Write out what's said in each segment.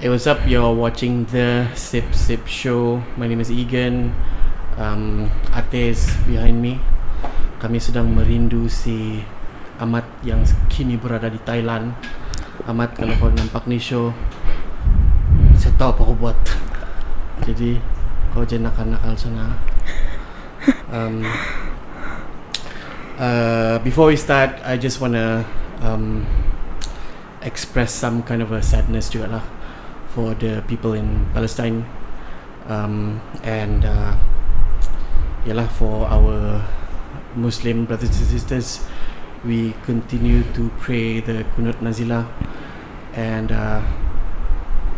Hey, what's up? You're watching the Sip Sip Show. My name is Egan. Um, Ates behind me. Kami sedang merindu si Amat yang kini berada di Thailand. Amat kalau kau nampak ni show, saya tahu apa kau buat. Jadi kau jangan nakal-nakal sana. Um, uh, before we start, I just wanna um, express some kind of a sadness juga lah for the people in Palestine. Um, and uh, yalah for our Muslim brothers and sisters we continue to pray the kunut nazilah. And uh,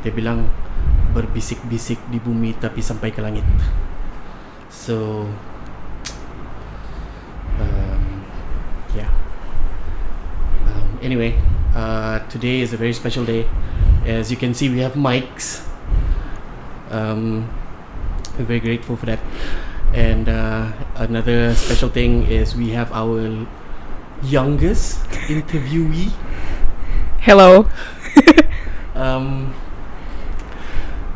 dia bilang berbisik-bisik di bumi tapi sampai ke langit. So um, yeah. Um, anyway uh, today is a very special day as you can see, we have mics. Um, we're very grateful for that. And uh, another special thing is we have our youngest interviewee. Hello. Um,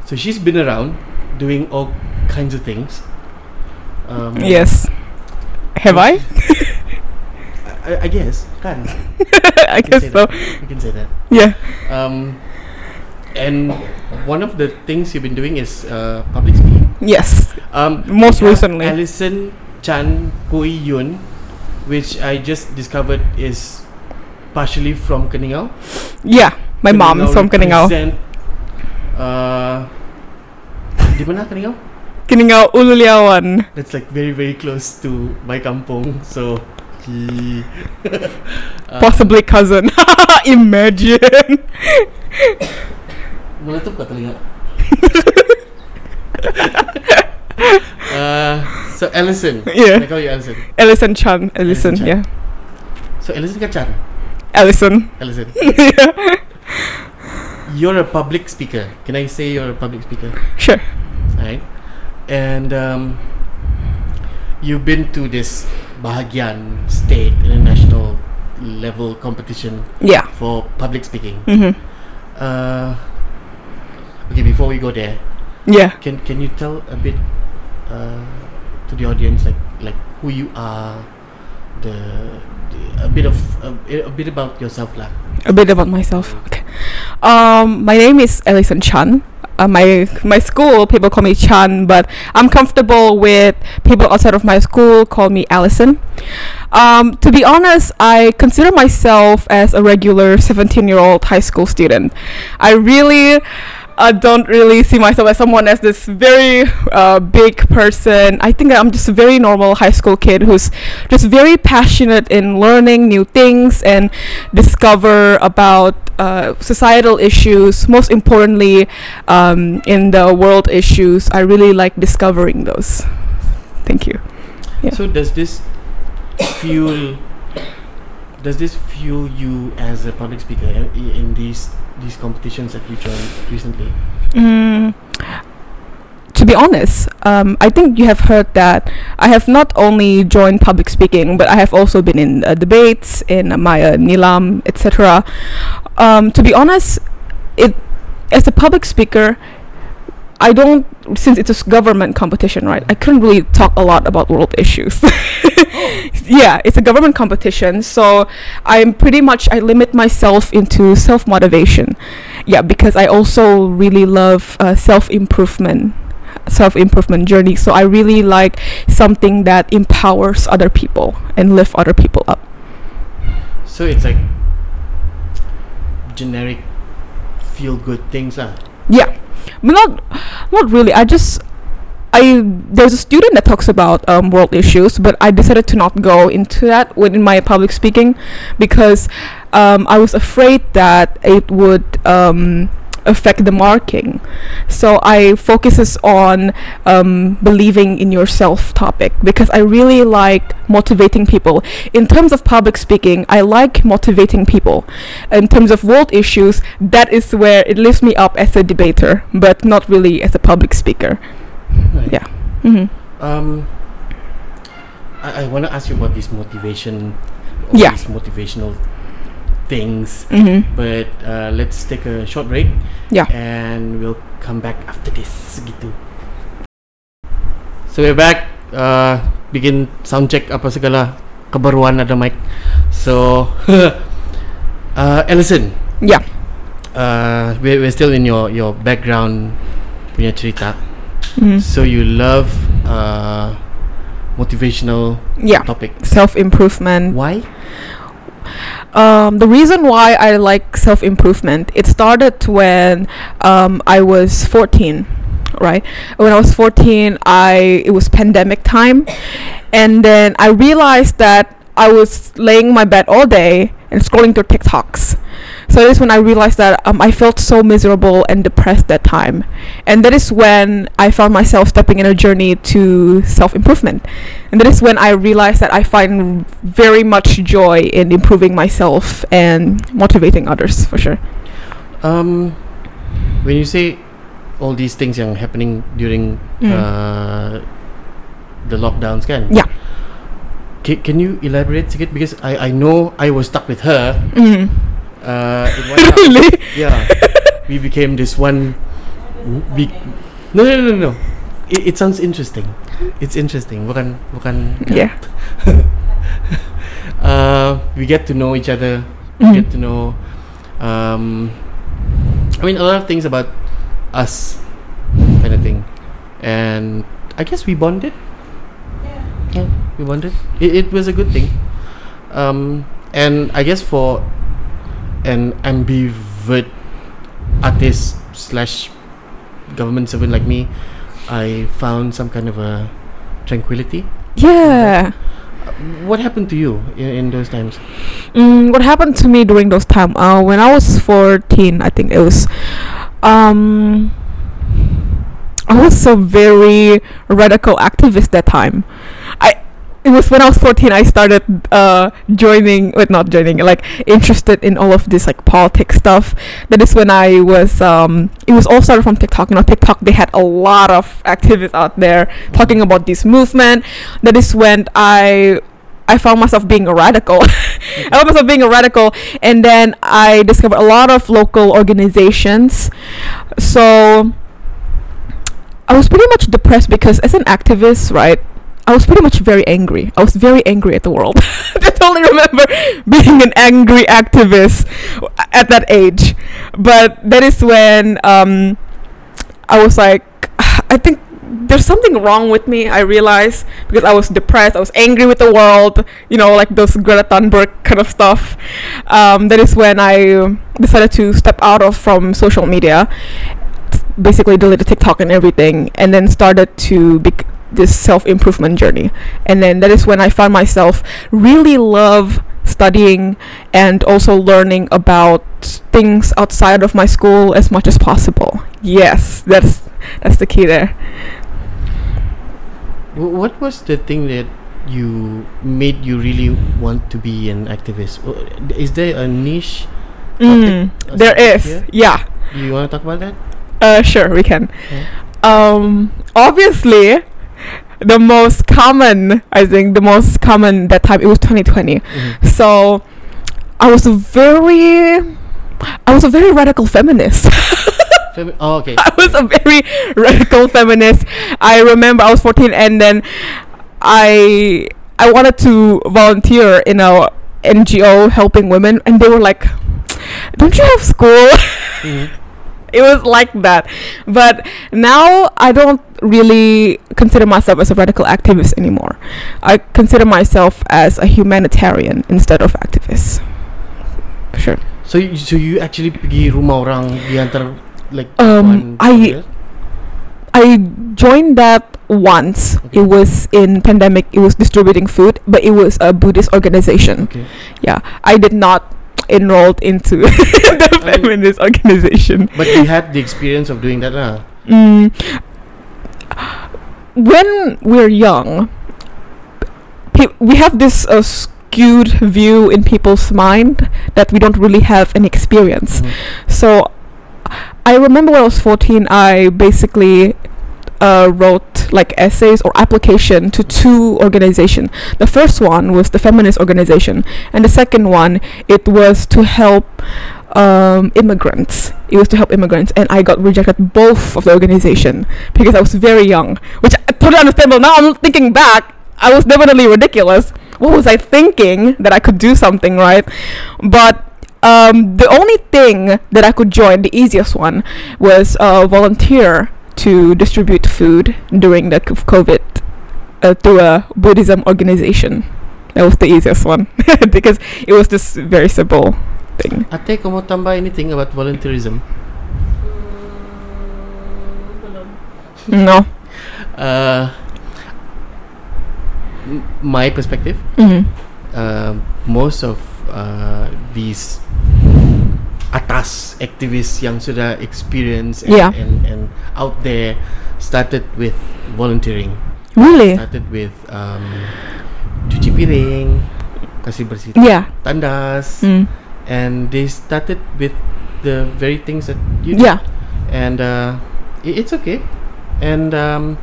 so she's been around doing all kinds of things. Um, Yes. Have I? I, I guess. Can. I guess so. that. We can say that. Yeah. Um, and one of the things you've been doing is uh, public speaking. Yes. Um, Most recently. Allison Chan Pui Yun, which I just discovered is partially from Keningau. Yeah. My mom is from Keningau. Uh, di mana Keningau? Keningau Ululiawan. That's like very very close to my kampung. So, uh, Possibly cousin. Imagine. Meletup kat telinga. uh, so Allison, Yeah. I call you Allison. Ellison Chan. Ellison. Chan. Yeah. So Allison kan Chan, Ellison. Allison. yeah. You're a public speaker. Can I say you're a public speaker? Sure. alright And um, you've been to this Bahagian state international level competition Yeah. for public speaking. Mm-hmm. Uh, okay, before we go there, Yeah. can can you tell a bit uh, to the audience like like who you are, the, the a bit of a, a bit about yourself lah. a bit about myself. Okay. Um, my name is Ellison Chan. Uh, my my school people call me Chan, but I'm comfortable with people outside of my school call me Allison. Um, to be honest, I consider myself as a regular 17 year old high school student. I really uh, don't really see myself as someone as this very uh, big person. I think I'm just a very normal high school kid who's just very passionate in learning new things and discover about uh, societal issues. Most importantly, um, in the world issues, I really like discovering those. Thank you. Yeah. So does this fuel? Does this fuel you as a public speaker uh, in these these competitions that you joined recently? Mm, to be honest, um, I think you have heard that I have not only joined public speaking, but I have also been in uh, debates, in Maya Nilam, etc. Um, to be honest, it as a public speaker, I don't since it's a government competition, right? I couldn't really talk a lot about world issues. yeah, it's a government competition, so I'm pretty much I limit myself into self motivation yeah because i also really love uh, self-improvement self-improvement journey so i really like something that empowers other people and lift other people up So it's like generic feel good things lah. yeah but not not really. I just I there's a student that talks about um, world issues, but I decided to not go into that within my public speaking because um, I was afraid that it would um, affect the marking. So I focuses on um, believing in yourself topic because I really like motivating people. In terms of public speaking, I like motivating people. In terms of world issues, that is where it lifts me up as a debater, but not really as a public speaker. Right. Yeah. hmm Um, I, I want to ask you about this motivation. Yeah. These motivational things. Mm-hmm. But uh, let's take a short break. Yeah. And we'll come back after this. Gitu. So we're back. Uh, bikin sound check apa segala kebaruan ada mic. So, uh, Ellison. Yeah. Uh, we're, we're still in your your background punya cerita. Mm. So you love uh, motivational Yeah. topic. Self improvement. Why? Um, the reason why I like self improvement, it started when um, I was 14, right? When I was 14, I it was pandemic time, and then I realized that I was laying in my bed all day and scrolling through TikToks. So that is when I realized that um, I felt so miserable and depressed that time, and that is when I found myself stepping in a journey to self improvement, and that is when I realized that I find very much joy in improving myself and motivating others for sure. Um, when you say all these things yang happening during Mm. uh, the lockdowns, kan? Yeah. Ca- can you elaborate sikit because I I know I was stuck with her. Mm. Uh, in one house. really? yeah, we became this one. w- Big. No no no no. It, it sounds interesting. It's interesting. Bukan bukan. Yeah. uh, we get to know each other. Mhm. We get to know. Um, I mean, a lot of things about us, kind of thing, and I guess we bonded. Yeah, we bonded. It, it was a good thing. Um, and I guess for an ambivert artist slash government servant like me, I found some kind of a tranquility. Yeah. What happened to you in, in those times? Mm, what happened to me during those time? Uh, when I was 14, I think it was. Um, I was a very radical activist that time. It was when I was 14 I started uh, joining, wait, not joining, like interested in all of this like politics stuff. That is when I was, um, it was all started from TikTok. You know, TikTok, they had a lot of activists out there talking about this movement. That is when I I found myself being a radical. I found myself being a radical, and then I discovered a lot of local organizations. So I was pretty much depressed because, as an activist, right, I was pretty much very angry. I was very angry at the world. I totally remember being an angry activist at that age. But that is when um, I was like, I think there's something wrong with me. I realized because I was depressed, I was angry with the world, you know, like those Greta Thunberg kind of stuff. Um, that is when I decided to step out of from social media, basically deleted TikTok and everything, and then started to be this self improvement journey. And then that is when I found myself really love studying and also learning about things outside of my school as much as possible. Yes, that's that's the key there. What was the thing that you made you really want to be an activist? Is there a niche? Mm, there here? yeah. You want to talk about that? Uh, sure, we can. Um, obviously, the most common, I think, the most common that time it was 2020. Mhm. So, I was a very, I was a very radical feminist. Femi- oh, okay. I was a very radical feminist. I remember I was 14 and then I I wanted to volunteer in a NGO helping women and they were like, "Don't you have school?" Mhm. It was like that. But now I don't really consider myself as a radical activist anymore. I consider myself as a humanitarian instead of activist. Sure. So you, so you actually pergi rumah orang diantar like Um, I- I joined that once. Okay. It was in pandemic. It was distributing food, but it was a Buddhist organization. Okay. Yeah, I did not enrolled into the I mean- feminist organization. But you had the experience of doing that lah. Mm, when we're young, we have this uh, skewed view in people's mind that we don't really have any experience. Mhm. So I remember when I was 14, I basically uh, wrote like essays or application to two organization. The first one was the feminist organization, and the second one it was to help um, immigrants. It was to help immigrants, and I got rejected both of the organization because I was very young, which I totally understandable. Now I'm thinking back, I was definitely ridiculous. What was I thinking that I could do something right? But um, the only thing that I could join, the easiest one, was uh, volunteer to distribute food during the COVID uh, to a Buddhism organization. That was the easiest one because it was just very simple thing. Ate, kau mau tambah anything about volunteerism? No. Uh, my perspective, Mm-hmm. uh, most of uh, these atas activists yang sudah experience and, Yeah. and, and out there started with volunteering. Really? Started with um, cuci piring, kasih bersih Yeah. tandas, Mm. and they started with the very things that you do. Yeah. and uh, it's okay. And um,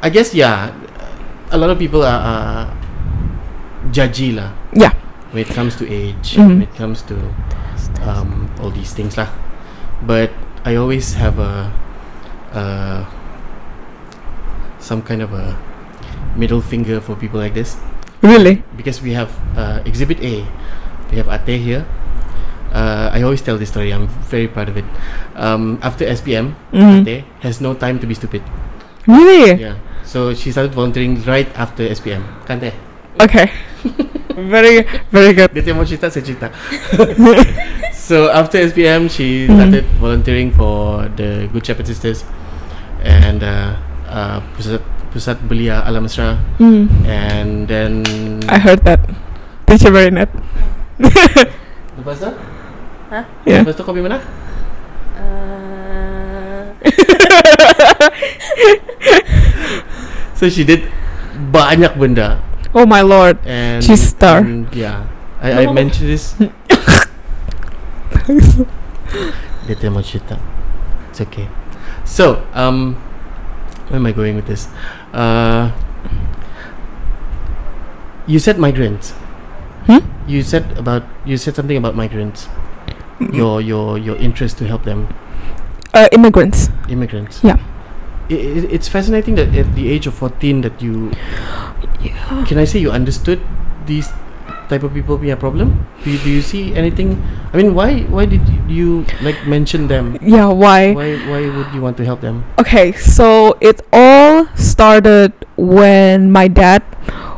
I guess yeah, a lot of people are, are judgy lah Yeah. when it comes to age, Mhm. when it comes to um, all these things lah. But I always have a, uh, some kind of a middle finger for people like this Really? because we have uh, Exhibit A. We have Ate here. Uh, I always tell this story. I'm very proud of it. Um, after SPM, Mhm. Ate has no time to be stupid. Really? Yeah. So she started volunteering right after SPM. Kan Teh? Okay. very, very good. Dia tiap mau cerita, saya cerita. so after SPM, she started volunteering for the Good Shepherd Sisters and uh, uh, pusat pusat belia Alam Mesra. Mm. And then I heard that. Teacher very net. lepas tu? Hah? Yeah. Lepas tu pergi mana? Uh, So she did banyak benda oh my lord. and She's star. and yeah. I, I mentioned this. Dia tak it's okay. So um where am I going with this? Uh you said migrants. Hmm? you said about you said something about migrants. Your your your interest to help them. Uh, immigrants. immigrants. Yeah. I i it's fascinating that at the age of 14 that you Yeah. can I say you understood these type of people be a problem do you, do you see anything I mean why why did you like mention them Yeah. Why? why why would you want to help them Okay, so it all started when my dad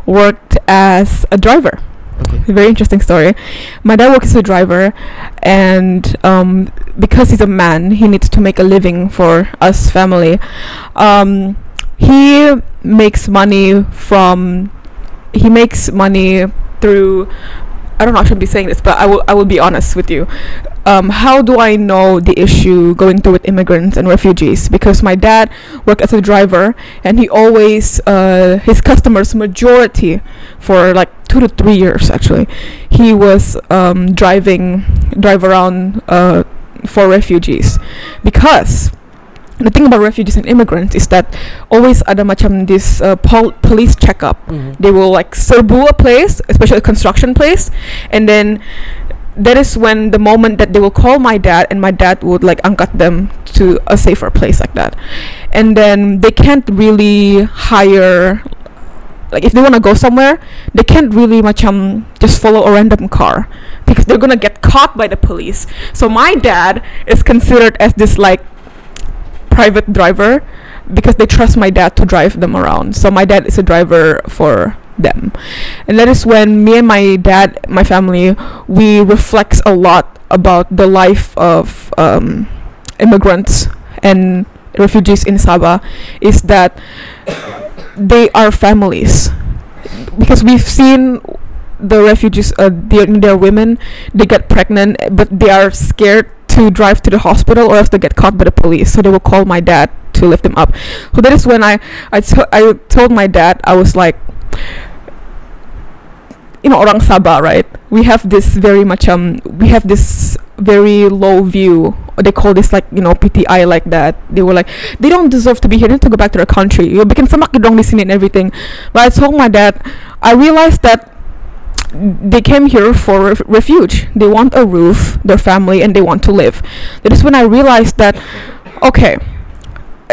worked as a driver. okay A very interesting story. My dad works as a driver, and um, because he's a man, he needs to make a living for us family. Um, he makes money from he makes money through. I don't know. I shouldn't be saying this, but I will. I will be honest with you. Um, how do I know the issue going through with immigrants and refugees? Because my dad worked as a driver, and he always uh, his customers majority for like two to three years actually he was um, driving drive around uh, for refugees because the thing about refugees and immigrants is that always ada macam this uh, pol- police checkup Mhm. they will like serbu a place especially a construction place and then that is when the moment that they will call my dad and my dad would like angkat them to a safer place like that. And then they can't really hire like if they want to go somewhere they can't really macam just follow a random car because they're gonna get caught by the police. So my dad is considered as this like private driver because they trust my dad to drive them around. So my dad is a driver for them. And that is when me and my dad my family we reflect a lot about the life of um, immigrants and refugees in Sabah is that they are families. Because we've seen the refugees uh, they're, they're women they get pregnant but they are scared to drive to the hospital or else they get caught by the police so they will call my dad to lift them up so that is when i i, to- I told my dad i was like you know orang Sabah right we have this very much um we have this very low view they call this like you know PTI like that. They were like they don't deserve to be here. They need to go back to their country. You bikin semak dong di sini and everything. But I told my dad, I realized that they came here for ref- refuge. They want a roof, their family, and they want to live. That is when I realized that, okay,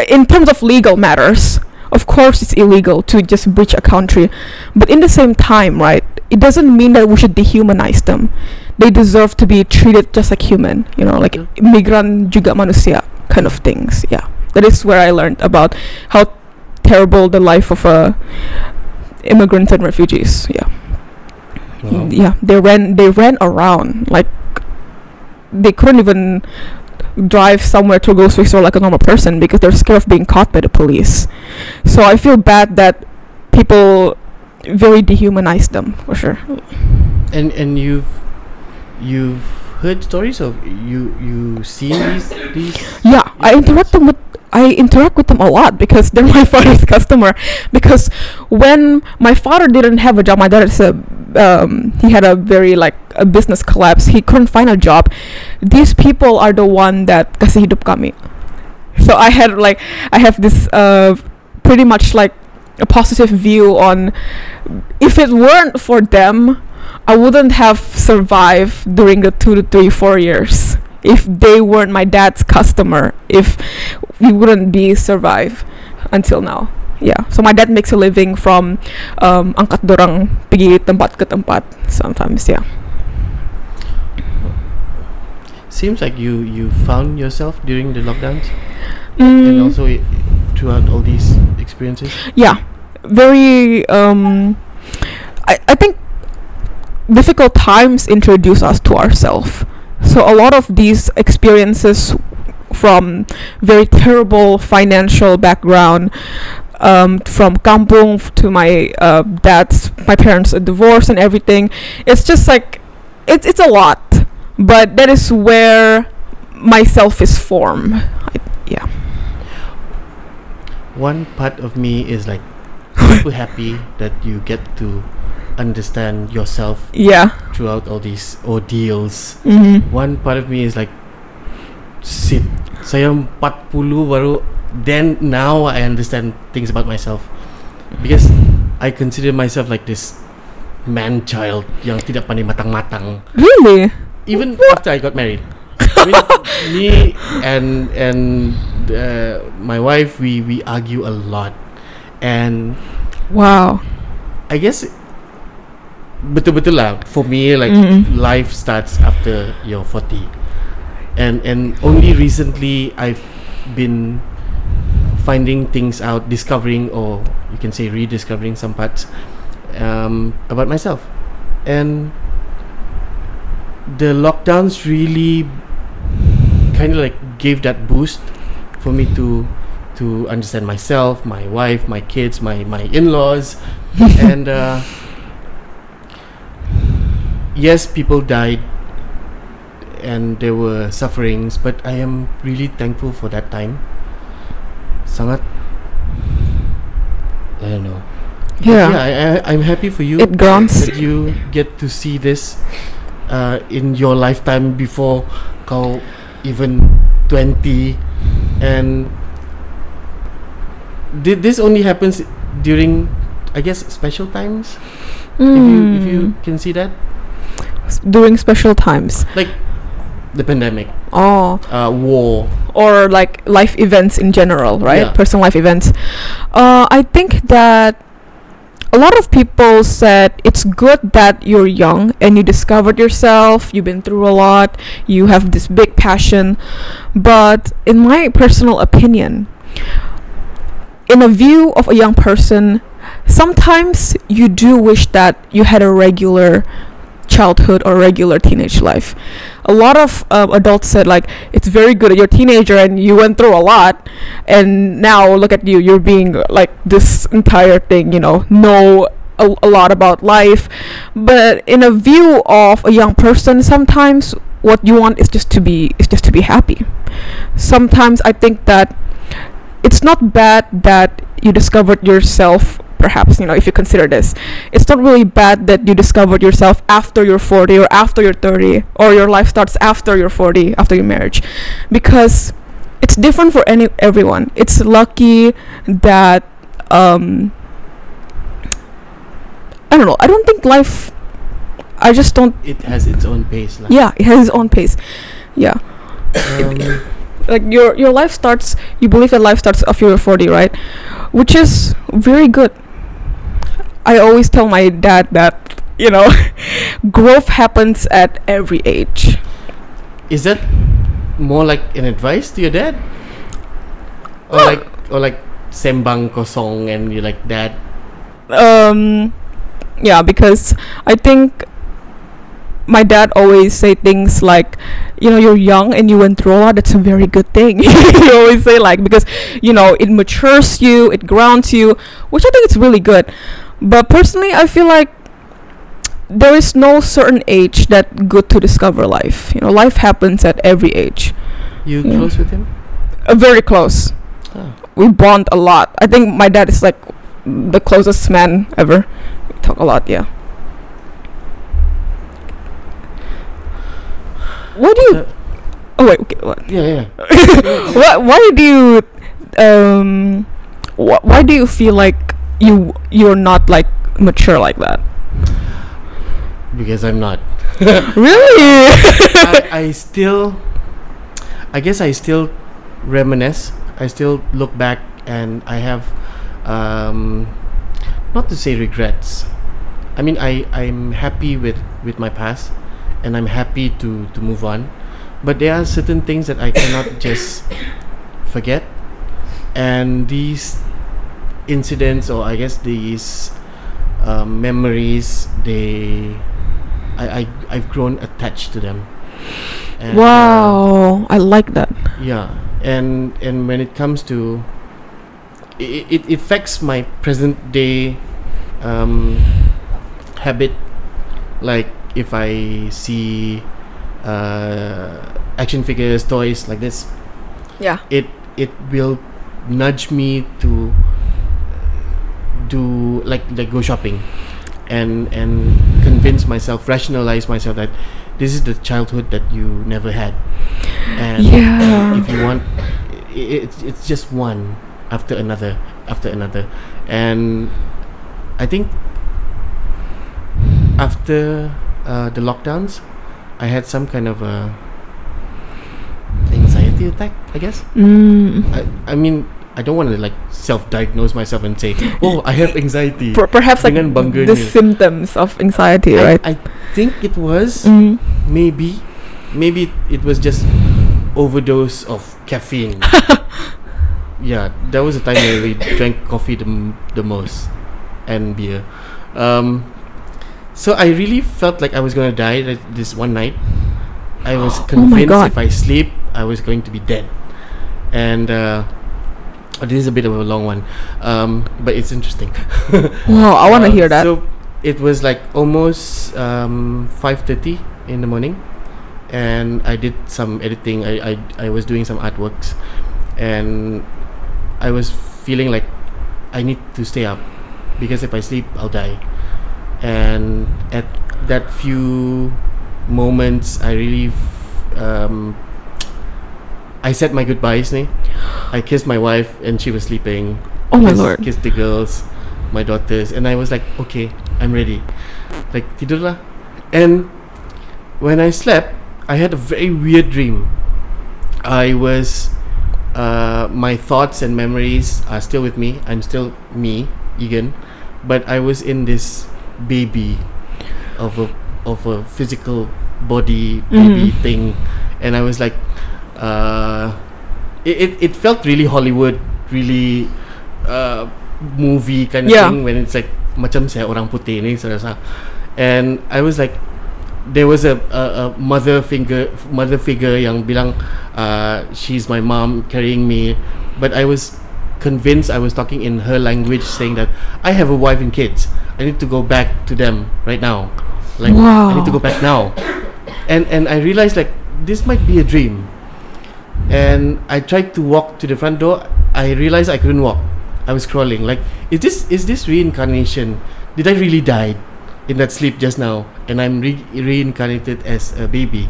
in terms of legal matters, of course it's illegal to just breach a country, but in the same time, right, it doesn't mean that we should dehumanize them. They deserve to be treated just like human, you know, like Yeah. migran juga manusia kind of things. Yeah, that is where I learned about how terrible the life of uh, immigrants and refugees. Yeah Wow. yeah they ran they ran around like they couldn't even drive somewhere to a grocery store like a normal person because they're scared of being caught by the police. So i feel bad that people very dehumanize them for sure. And and you've you've heard stories of you you seen these these yeah i interact them with i interact with them a lot because they're my father's customer. Because when my father didn't have a job my dad is a um, he had a very like a business collapse. He couldn't find a job. These people are the one that kasih hidup kami. So i had like i have this uh pretty much like a positive view on if it weren't for them i wouldn't have survived during the two to three four years. If they weren't my dad's customer if we wouldn't be survive until now yeah. So my dad makes a living from um, angkat dorang pergi tempat ke tempat sometimes yeah. Seems like you you found yourself during the lockdowns? And Mm, also i- throughout all these experiences? Yeah. Very um I, I think difficult times introduce us to ourselves so a lot of these experiences from very terrible financial background um, from kampung to my uh, dad's my parents divorce and everything it's just like it's it's a lot but that is where myself is formed. I, yeah. One part of me is like super happy that you get to understand yourself yeah. throughout all these ordeals. Mm-hmm. one part of me is like shit saya 40 baru then now I understand things about myself. Because I consider myself like this man child yang tidak pandai matang-matang. Really? Even after I got married. I mean, me and and uh, my wife we we argue a lot. And wow. I guess betul-betul lah for me like Mm. life starts after you're 40 and and only recently I've been finding things out discovering or you can say rediscovering some parts um, about myself. And the lockdowns really kind of like gave that boost for me to to understand myself my wife my kids my my in-laws. And uh, yes people died and there were sufferings but i am really thankful for that time sangat. I don't know. Yeah, yeah I, i'm happy for you it grounds. that you get to see this uh, in your lifetime before kau even 20 and did this only happens during i guess special times? If you if you Mm. can see that? S- during special times. Like the pandemic oh. Uh, war. Or like life events in general right? Yeah. personal life events. Uh, i think that a lot of people said it's good that you're young and you discovered yourself you've been through a lot you have this big passion. But in my personal opinion in a view of a young person sometimes you do wish that you had a regular childhood or regular teenage life. A lot of uh, adults said like it's very good you're a teenager and you went through a lot and now look at you you're being like this entire thing you know know a, a lot about life. But in a view of a young person sometimes what you want is just to be is just to be happy. Sometimes i think that it's not bad that you discovered yourself perhaps you know if you consider this. It's not really bad that you discovered yourself after you're 40 or after you're 30 or your life starts after you're 40 after your marriage. Because it's different for any everyone. It's lucky that um i don't know. I don't think life i just don't It has its own pace. lah. yeah it has its own pace. Yeah. Um, like your your life starts you believe that life starts after you're 40 right? Which is very good i always tell my dad that you know growth happens at every age. Is that more like an advice to your dad, or like or like sembang kosong and you're like dad? um yeah because i think my dad always say things like you know you're young and you went through a lot that's a very good thing. He always say like because you know it matures you it grounds you which i think it's really good but personally i feel like there is no certain age that good to discover life you know life happens at every age You Yeah. close with him? uh, very close Oh. we bond a lot. I think my dad is like the closest man ever. We talk a lot, yeah. Why do you? Uh, Oh wait, okay. What? yeah, yeah. Why? Why do you? Um. Wh- why do you feel like you you're not like mature like that? Because I'm not. Really? I, I still, I guess I still reminisce. I still look back and I have, um, not to say regrets. I mean, I I'm happy with with my past, and I'm happy to to move on. But there are certain things that I cannot just forget, and these incidents, or I guess these um, memories, they. I, I, I've grown attached to them. And, uh, wow, I like that. yeah, and and when it comes to it, it affects my present day um, habit. Like if I see uh, action figures, toys like this, Yeah. it it will nudge me to do like like go shopping and and convince myself rationalize myself that this is the childhood that you never had and, Yeah. and if you want it's it's just one after another after another and i think after uh, the lockdowns i had some kind of a anxiety attack i guess Mm. I, I mean I don't want to like self-diagnose myself and say, "Oh, I have anxiety." Per- perhaps like the symptoms of anxiety, I, right? I think it was Mm. maybe, maybe it was just overdose of caffeine. yeah, that was the time where we drank coffee the, m- the most and beer. Um, so I really felt like I was gonna die like, this one night. I was Oh convinced God. if I sleep, I was going to be dead. And uh, oh, this is a bit of a long one, um, but it's interesting. Wow, I want to Uh, hear that. So it was like almost um, five thirty in the morning, and I did some editing. I, I I was doing some artworks, and I was feeling like I need to stay up because if I sleep, I'll die. And at that few moments, I really. F- um, I said my goodbyes, ni. I kissed my wife, and she was sleeping oh my lord. Kissed the girls, my daughters, and I was like, okay, I'm ready. Like tidur lah. And when I slept, I had a very weird dream. I was, uh, my thoughts and memories are still with me. I'm still me, Egan, but I was in this baby of a of a physical body baby Mhm. thing, and I was like, uh, it, it, it felt really Hollywood, really uh, movie kind of Yeah. thing when it's like macam saya orang putih ni saya rasa. And I was like there was a, a, a mother figure mother figure yang bilang uh, she's my mom carrying me. But I was convinced I was talking in her language saying that I have a wife and kids. I need to go back to them right now. Like I need to go back now. And and I realized like this might be a dream and I tried to walk to the front door I realized I couldn't walk I was crawling. like, is this is this reincarnation? Did I really die in that sleep just now? And I'm re- reincarnated as a baby.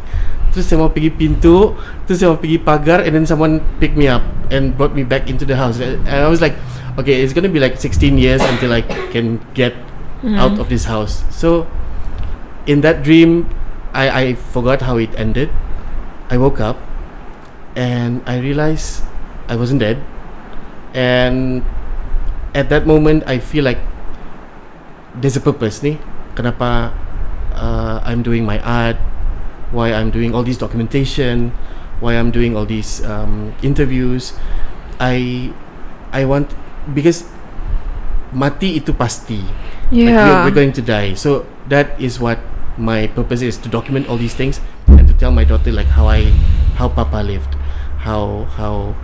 Terus saya mau pergi pintu, terus saya mau pergi pagar, and then someone picked me up and brought me back into the house. And I was like, okay, it's gonna be like 16 years until I can get mm-hmm. out of this house. So, in that dream, I I forgot how it ended. I woke up, and I realized I wasn't dead. And at that moment, I feel like there's a purpose ni. Kenapa uh, I'm doing my art, why I'm doing all this documentation, why I'm doing all these um, interviews. I I want because mati itu pasti. Like we're, we're going to die. So that is what my purpose is to document all these things and to tell my daughter like how I how Papa lived, how how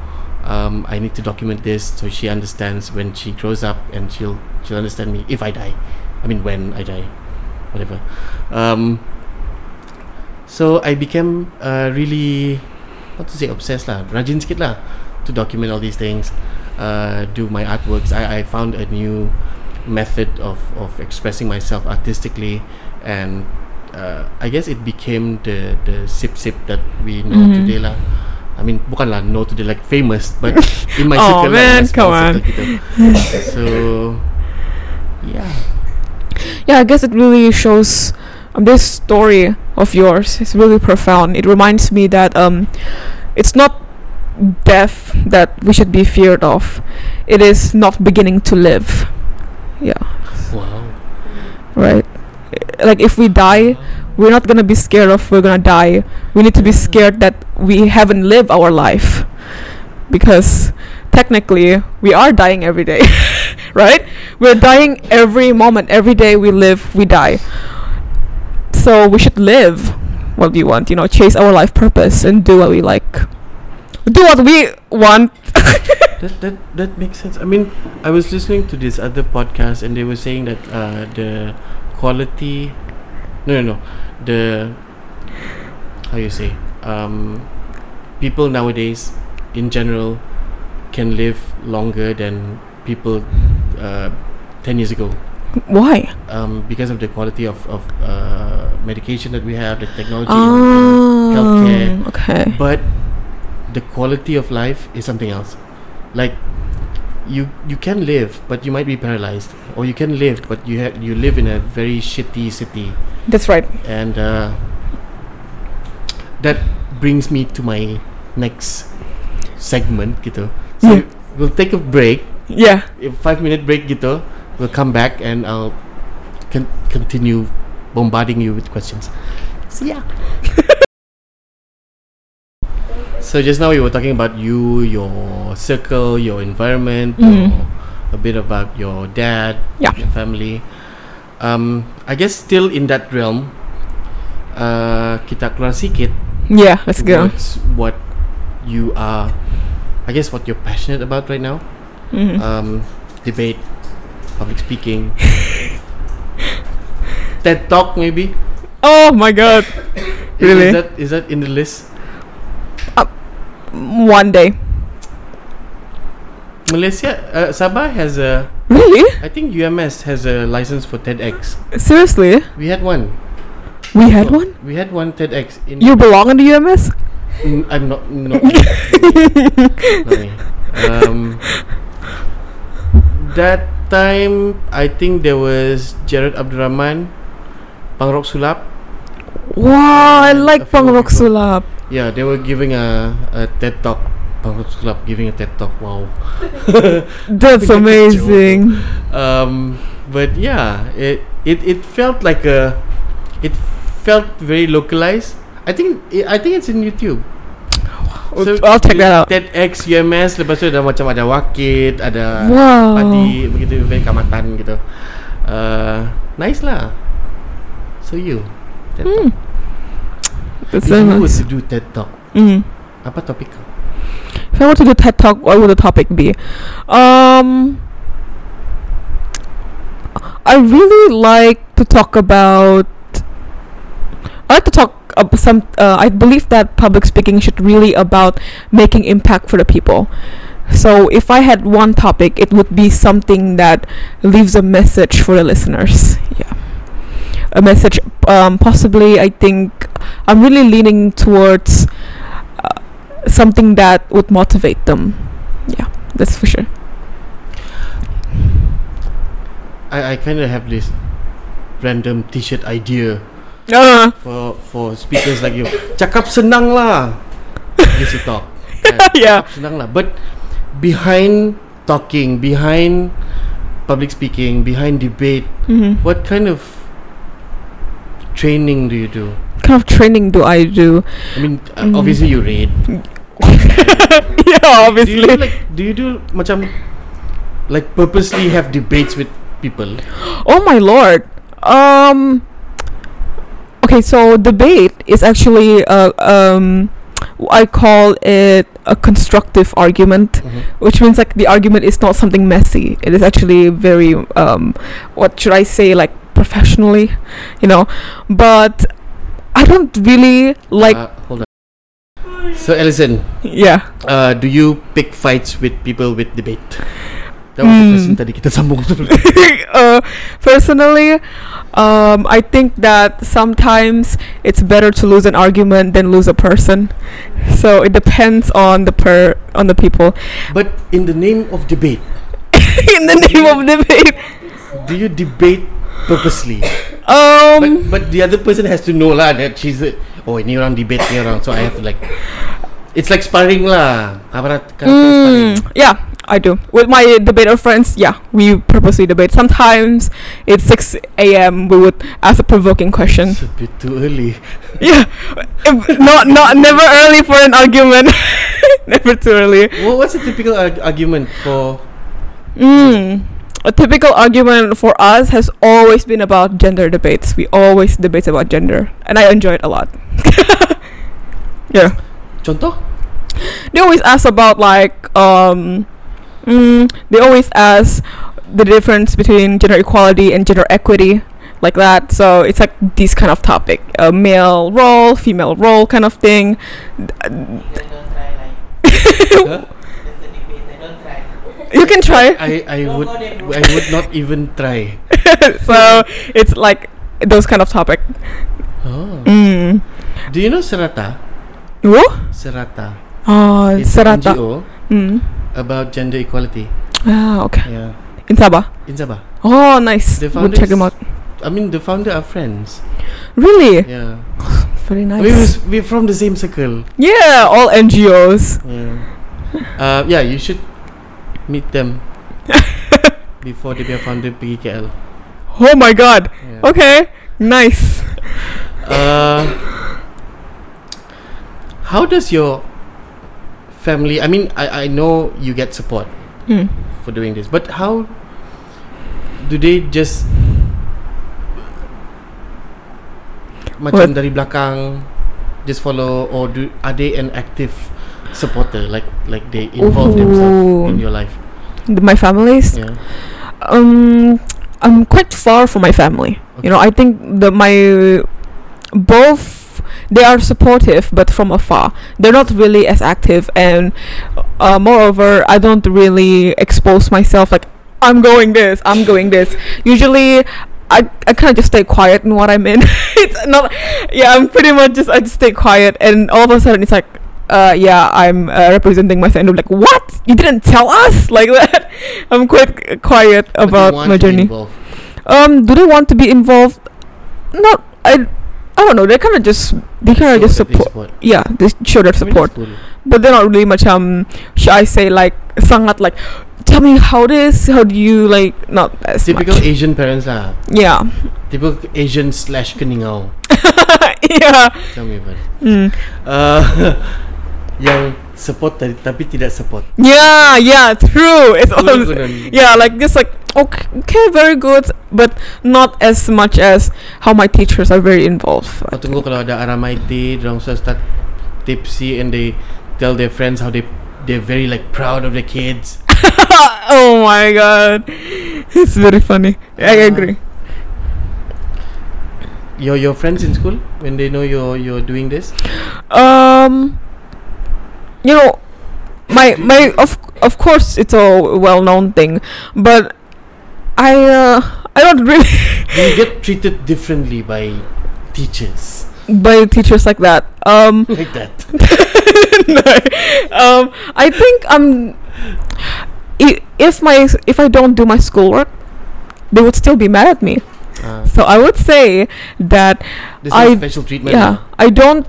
um, I need to document this so she understands when she grows up and she'll she'll understand me if I die. I mean when I die, whatever. Um, so I became uh, really not to say obsessed lah, rajin sikit lah to document all these things, uh, do my artworks. I, I found a new method of, of expressing myself artistically and uh, I guess it became the the sip sip that we know Mhm. today lah. I mean bukan lah know today like famous but in my Oh, circle man, small come on. circle so yeah. yeah, I guess it really shows um, this story of yours is really profound. It reminds me that um, it's not death that we should be feared of. It is not beginning to live. Yeah, Wow. right. Like if we die, we're not gonna be scared of we're gonna die. We need to be scared that we haven't lived our life, because technically we are dying every day, right? We're dying every moment, every day we live, we die. So we should live what we want, you know, chase our life purpose and do what we like. Do what we want. That, that that makes sense. I mean, I was listening to this other podcast and they were saying that uh, the quality, no, no, no, the how you say, um, people nowadays, in general, can live longer than people uh, ten years ago. Why? Um, because of the quality of of uh, medication that we have, the technology, in healthcare, Okay. but the quality of life is something else like you you can live but you might be paralyzed or you can live but you have you live in a very shitty city That's right. and uh, that brings me to my next segment gitu so Yeah. we'll take a break Yeah. a five minute break gitu we'll come back and I'll con- continue bombarding you with questions see ya so just now we were talking about you your circle your environment Mhm. a bit about your dad Yeah. your family um, I guess still in that realm uh, kita keluar sikit Yeah. Let's go. what you are I guess what you're passionate about right now Mhm. um, debate, public speaking, TED Talk maybe. oh my God. Is- Really? Is that is that in the list? One day. Malaysia, uh, Sabah has a. Really? I think UMS has a license for TEDx. Seriously? We had one. We had one. We had one TEDx in. You belong in the UMS? Mm, I'm not. No. Um, that time, I think there was Jared Abdurrahman, Pangrok Sulap. Wow, I like a few Pang more Rock. Sulap. Yeah, they were giving a, a TED talk. Pangrok Sulap giving a TED talk. Wow. That's Think it's a joke. amazing. um, but yeah, it, it it felt like a, it felt very localized. I think I think it's in YouTube. So I'll check that out. TEDx UMS lepas tu ada macam ada wakit, ada Wow. padi begitu very Kaamatan gitu. Uh, nice lah. So you, TED Hmm. Talk. That's If very you were nice. to do TED Talk, Mm. apa topik kau? If I were to do TED Talk, what would the topic be? Um, I really like to talk about. I like to talk about some. Uh, I believe that public speaking should really about making impact for the people. So if I had one topic, it would be something that leaves a message for the listeners. Yeah, a message. Um, possibly, I think I'm really leaning towards something that would motivate them. Yeah, that's for sure. I, I kind of have this random t-shirt idea Uh, for for speakers like you. Cakap senang lah. Easy talk. Yeah. Cakap senang lah. But behind talking, behind public speaking, behind debate, hmm what kind of training do you do? What kind of training do I do? I mean, Mm. obviously you read. yeah, obviously. Do you do like do you do macam like purposely have debates with people? Oh my lord. Um Okay, so debate is actually uh, um I call it a constructive argument, which means like the argument is not something messy. It is actually very um what should I say like professionally, you know. But I don't really like uh, hold on. So Allison, yeah. uh, do you pick fights with people with debate? That was the Hmm. question tadi kita sambung uh, personally, um, I think that sometimes it's better to lose an argument than lose a person. So it depends on the per on the people. But in the name of debate, In the name of debate, do you debate purposely? um, but but the other person has to know lah that she's a, oh ini orang debate ni orang so I have to like it's like sparring lah. Kabarat kabarat sparring. mm, yeah, I do with my debater friends. Yeah, we purposely debate. Sometimes it's six a.m. We would ask a provoking question. It's a bit too early. Yeah, not not never early for an argument. never too early. Well, what's a typical arg- argument for? Mm. A typical argument for us has always been about gender debates. We always debate about gender, and I enjoy it a lot. yeah, Contoh? they always ask about like um, mm, they always ask the difference between gender equality and gender equity, like that. So it's like this kind of topic, a male role, female role kind of thing. You don't try Huh? that's the debate. I don't try. You can try. I I would go there, bro. I would not even try. so it's like those kind of topic. Oh. Mm. Do you know Serata? Who? Serata. Oh, It's Serata. NGO Mm. about gender equality. Ah, okay. Yeah. In Sabah. In Sabah. Oh, nice. The We'll check them out. I mean, the founder are friends. Really? Yeah. Very nice. was, we're from the same circle. yeah, all NGOs. Yeah. Uh, yeah, you should meet them before they be founder pergi KL. Oh my god. Yeah. Okay. Nice. Uh, how does your family? I mean, I I know you get support Mm. for doing this, but how do they just macam What? dari belakang just follow or do are they an active supporter like like they involve themselves in your life? The- My families. Yeah. Um, I'm quite far from my family. You know, I think that my both they are supportive, but from afar. They're not really as active, and uh, moreover, I don't really expose myself like I'm going this, I'm going this. Usually. I, I kind of just stay quiet in what I'm in. it's not, yeah. I'm pretty much just I just stay quiet, and all of a sudden it's like, uh, yeah, I'm uh, representing myself. And they're like, what? You didn't tell us like that. I'm quite quiet about my journey. Um, do they want to be involved? Not. I. I don't know. They kind of just. They kind of just they support. Yeah, they show their I mean, support, cool. but they're not really much. Um, should I say like sangat like, tell me how this, how do you like not as Typical much. Asian parents lah. Yeah, Typical Asian slash keningau. yeah. Tell me about it. Mm. Uh, yang support tadi tapi tidak support. Yeah, yeah, true. It's all. Cool, good. Yeah, like just like okay, okay, very good, but not as much as how my teachers are very involved. Kau tunggu kalau ada RMIT, dorang sudah start tipsy and they tell their friends how they they're very like proud of their kids. oh my god, it's very funny. I Ah. agree. Your your friends in school when they know you're you're doing this. Um, you know, my my of of course it's a well known thing, but I uh, I don't really you get treated differently by teachers by teachers like that. Um, like that? no. um, I think um, i- if my if I don't do my schoolwork, they would still be mad at me. Uh, So I would say that this I- special treatment. yeah, I don't.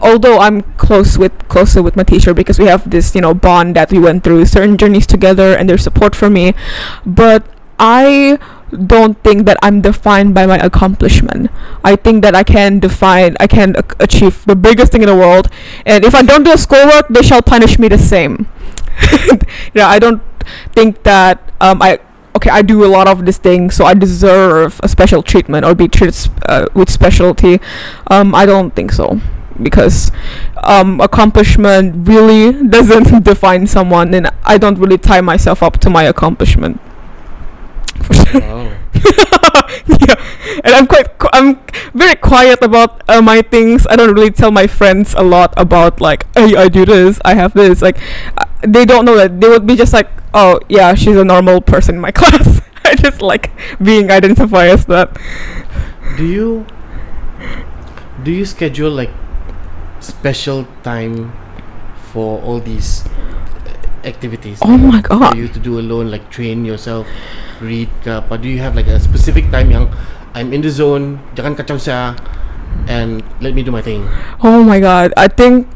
Although I'm close with closer with my teacher because we have this you know bond that we went through certain journeys together and their support for me, but I don't think that I'm defined by my accomplishment. I think that I can define, I can ac- achieve the biggest thing in the world, and if I don't do schoolwork, they shall punish me the same. yeah, I don't think that um, I okay. I do a lot of these things, so I deserve a special treatment or be treated sp- uh, with specialty. Um, I don't think so because um, accomplishment really doesn't define someone, and I don't really tie myself up to my accomplishment. For sure. Yeah, and I'm quite qu- I'm very quiet about uh, my things. I don't really tell my friends a lot about like, hey, I do this, I have this. Like, uh, they don't know that. They would be just like, oh yeah, she's a normal person in my class. I just like being identified as that. Do you do you schedule like special time for all these uh, activities? Oh my god For you to do alone, like train yourself, read ke apa? Do you have like a specific time yang I'm in the zone, jangan kacau saya, and let me do my thing. Oh my god. I think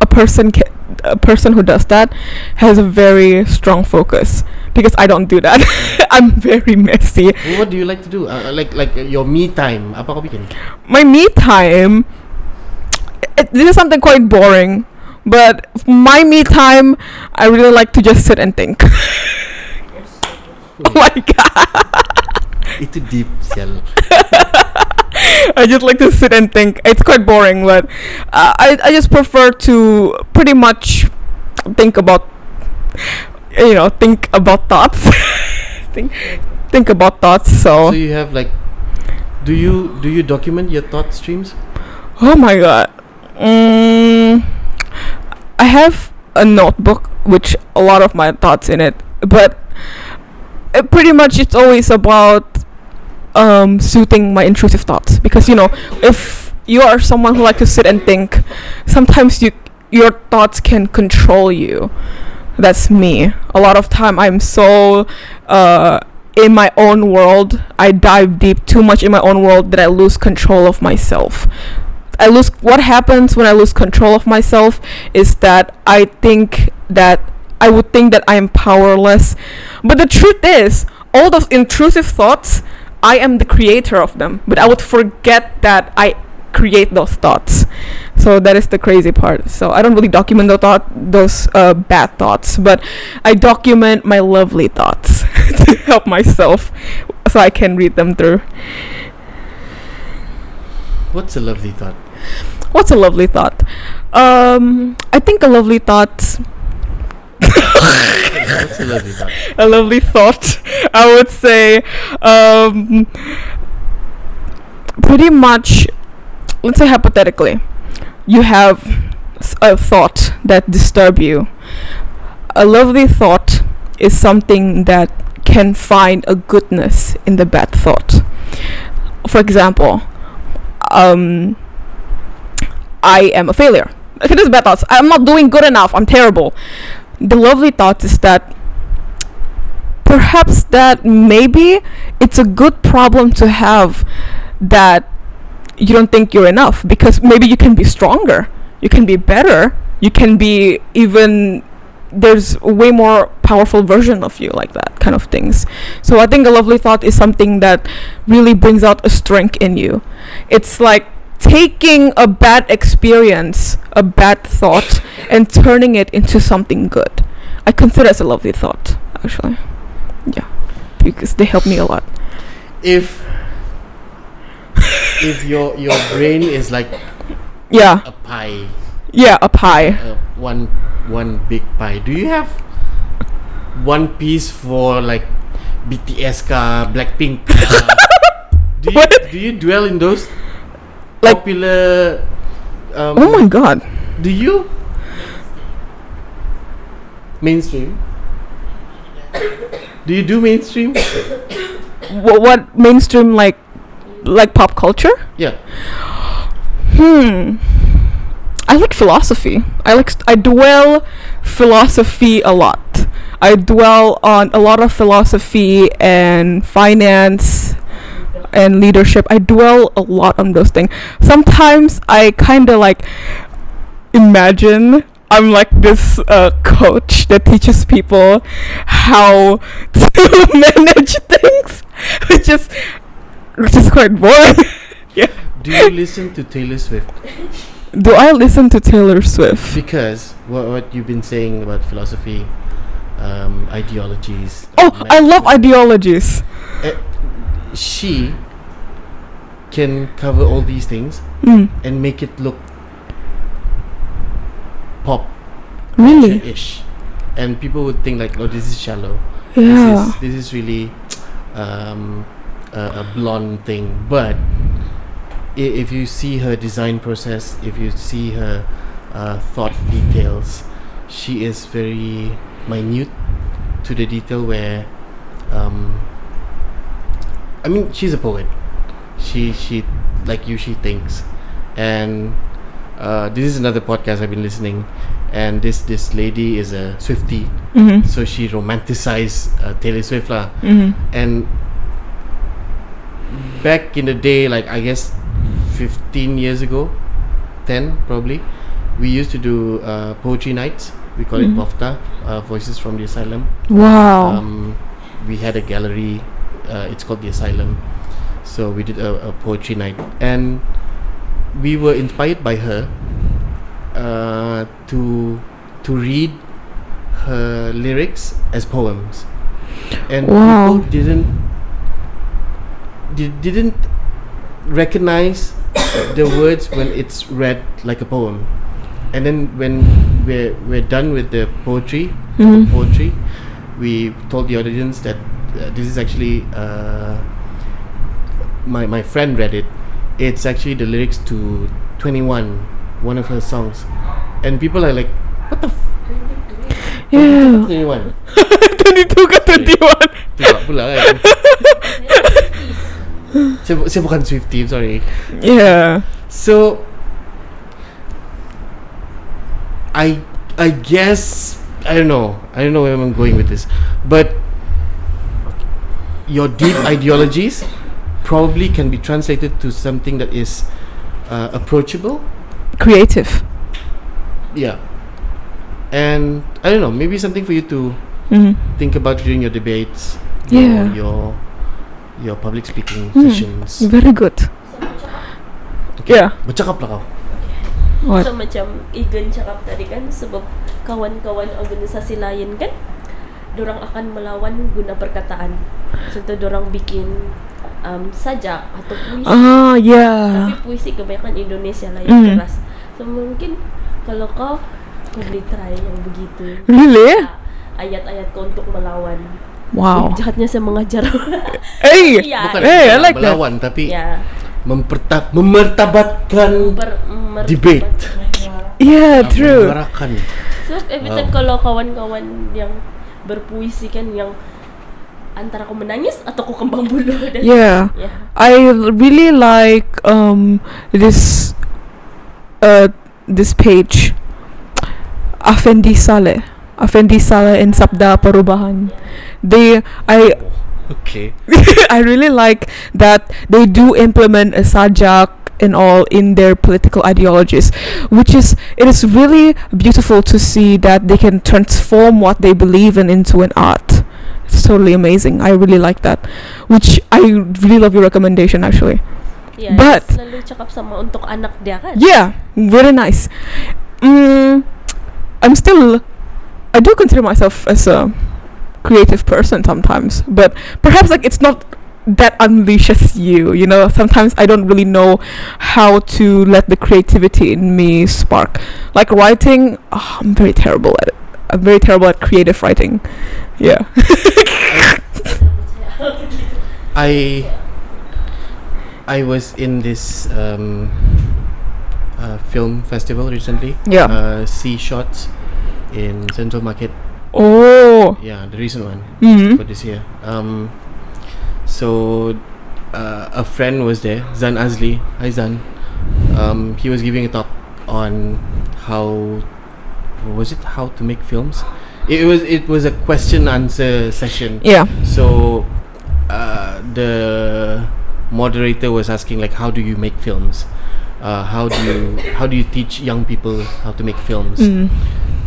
a person ca- a person who does that has a very strong focus because I don't do that. I'm very messy. What do you like to do? Uh, like like uh, your me time. Apa kau bikin? my me time it, this is something quite boring but my me time i really like to just sit and think oh my god Itu deep sial. i just like to sit and think it's quite boring but uh, I, I just prefer to pretty much think about you know think about thoughts think think about thoughts so, So you have like, do you do you document your thought streams? Oh my god. Mm, I have a notebook which a lot of my thoughts in it, but it pretty much it's always about um, soothing my intrusive thoughts because you know if you are someone who like to sit and think, sometimes you your thoughts can control you. That's me. A lot of time I'm so uh, in my own world. I dive deep too much in my own world that I lose control of myself. I lose what happens when I lose control of myself is that I think that I would think that I am powerless. But the truth is, all those intrusive thoughts, I am the creator of them. But I would forget that I create those thoughts. So that is the crazy part. So I don't really document the thought those uh, bad thoughts, but I document my lovely thoughts to help myself so I can read them through. What's a lovely thought? What's a lovely thought? Um, I think a lovely thought. What's a lovely thought? A lovely thought. I would say, um, pretty much. Let's say hypothetically, you have a thought that disturb you. A lovely thought is something that can find a goodness in the bad thought. For example, um, I am a failure. Okay, this is bad thoughts. I'm not doing good enough. I'm terrible. The lovely thought is that perhaps that maybe it's a good problem to have that you don't think you're enough because maybe you can be stronger, you can be better, you can be even there's a way more powerful version of you like that kind of things so i think a lovely thought is something that really brings out a strength in you it's like taking a bad experience a bad thought and turning it into something good. I consider it as a lovely thought actually. Yeah because they help me a lot. If if your your brain is like yeah. a pie, yeah a pie. Uh, one one big pie. Do you have one piece for like BTS ka Blackpink? ka? do you do you dwell in those Like- popular? Um, oh my god Do you? Mainstream. Do you do mainstream? What, what mainstream like like pop culture? Yeah. Hmm. I like philosophy. I like st- I dwell philosophy a lot. I dwell on a lot of philosophy and finance and leadership. I dwell a lot on those things. Sometimes I kind of like imagine I'm like this uh, coach that teaches people how to manage things, which is which is quite boring. yeah. Do you listen to Taylor Swift? Do I listen to Taylor Swift? Because what, what you've been saying about philosophy, um, ideologies. Oh, I love ideologies. She can cover all these things Mm. and make it look pop Really? ish. And people would think like, oh, this is shallow. Yeah. This is this is really um, a, a blonde thing. But i- if you see her design process, if you see her uh, thought details, she is very minute to the detail where um, I mean she's a poet. She she like you she thinks, and uh, this is another podcast I've been listening, and this this lady is a Swiftie, Mm-hmm. so she romanticized uh, Taylor Swift lah. Mm-hmm. And back in the day, like I guess 15 years ago, 10 probably, we used to do uh, poetry nights. We call Mhm. it VOFTA, uh, Voices from the Asylum. Wow. Um, we had a gallery. Uh, it's called the Asylum. So we did a, a poetry night, and we were inspired by her uh, to to read her lyrics as poems, and Wow. people didn't di- didn't recognize the words when it's read like a poem, and then when we're we're done with the poetry, Mhm. poetry, we told the audience that this is actually uh, my my friend read it. It's actually the lyrics to Twenty One, one of her songs, and people are like, "What the? F- yeah. Twenty One? 22 ke 21. Tidak pula kan? saya, saya bukan Swiftie, sorry. Yeah. So I I guess I don't know. I don't know where I'm going with this. But your deep ideologies probably can be translated to something that is uh, approachable. Creative. Yeah. And I don't know, maybe something for you to Mm-hmm. think about during your debates, Yeah. your your, your public speaking Hmm. sessions. Very good. Yeah. Bercakap lah kau. What? So macam Egan cakap tadi kan sebab kawan-kawan organisasi lain kan dorang akan melawan guna perkataan. Contoh dorang bikin um, sajak atau puisi. Ah, Tapi yeah. puisi kebanyakan Indonesia lah Mm. yang keras. So mungkin kalau kau kau boleh try yang begitu. Really? Ah, Ayat-ayat kau untuk melawan. Wow. Jahatnya saya mengajar. Hey. Ya. Bukan Eh, I bukan like that. melawan tapi ya. memperta- memertabatkan Ber, mer- debate. Yeah, uh, true. menyuarakan. So every time Wow. kalau kawan-kawan yang berpuisi kan yang antara kau menangis atau kau kembang bulu dan Yeah. Ya. I really like um this uh this page Afendi Saleh Afendi Saleh in Sabda Perubahan they I Okay. I really like that they do implement a sajak and all in their political ideologies which is it is really beautiful to see that they can transform what they believe in into an art. It's totally amazing. I really like that which I really love your recommendation actually. Ya, But- dia selalu cakap sama untuk anak dia kan. yeah very nice. Mm, I'm still I do consider myself as a creative person sometimes but perhaps like it's not that unleashes you you know sometimes I don't really know how to let the creativity in me spark like writing oh, I'm very terrible at it I'm very terrible at creative writing yeah I I was in this um, uh, film festival recently. Yeah. Uh, SeaShorts in Central Market. Oh. Yeah, the recent one Mm. for this year. Um, so uh, a friend was there, Zan Azlee. Hi Zan. Um, he was giving a talk on how was it how to make films. It was it was a question answer session. Yeah. So uh, the moderator was asking like, how do you make films? Uh, how do you how do you teach young people how to make films? Mm.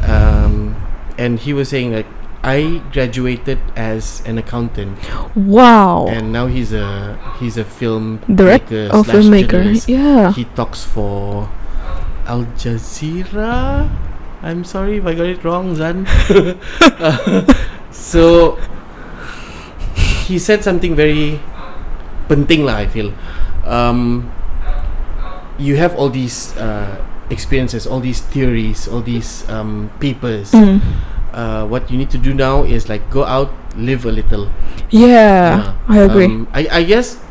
um, and he was saying like I graduated as an accountant Wow. and now he's a he's a film director, oh, slash filmmaker. journalist. Yeah. he talks for Al Jazeera I'm sorry if I got it wrong Zan Uh, so he said something very penting lah I feel um, you have all these uh, experiences all these theories all these um, papers Mm. Uh, what you need to do now is like go out live a little Yeah. I agree. um, I, I guess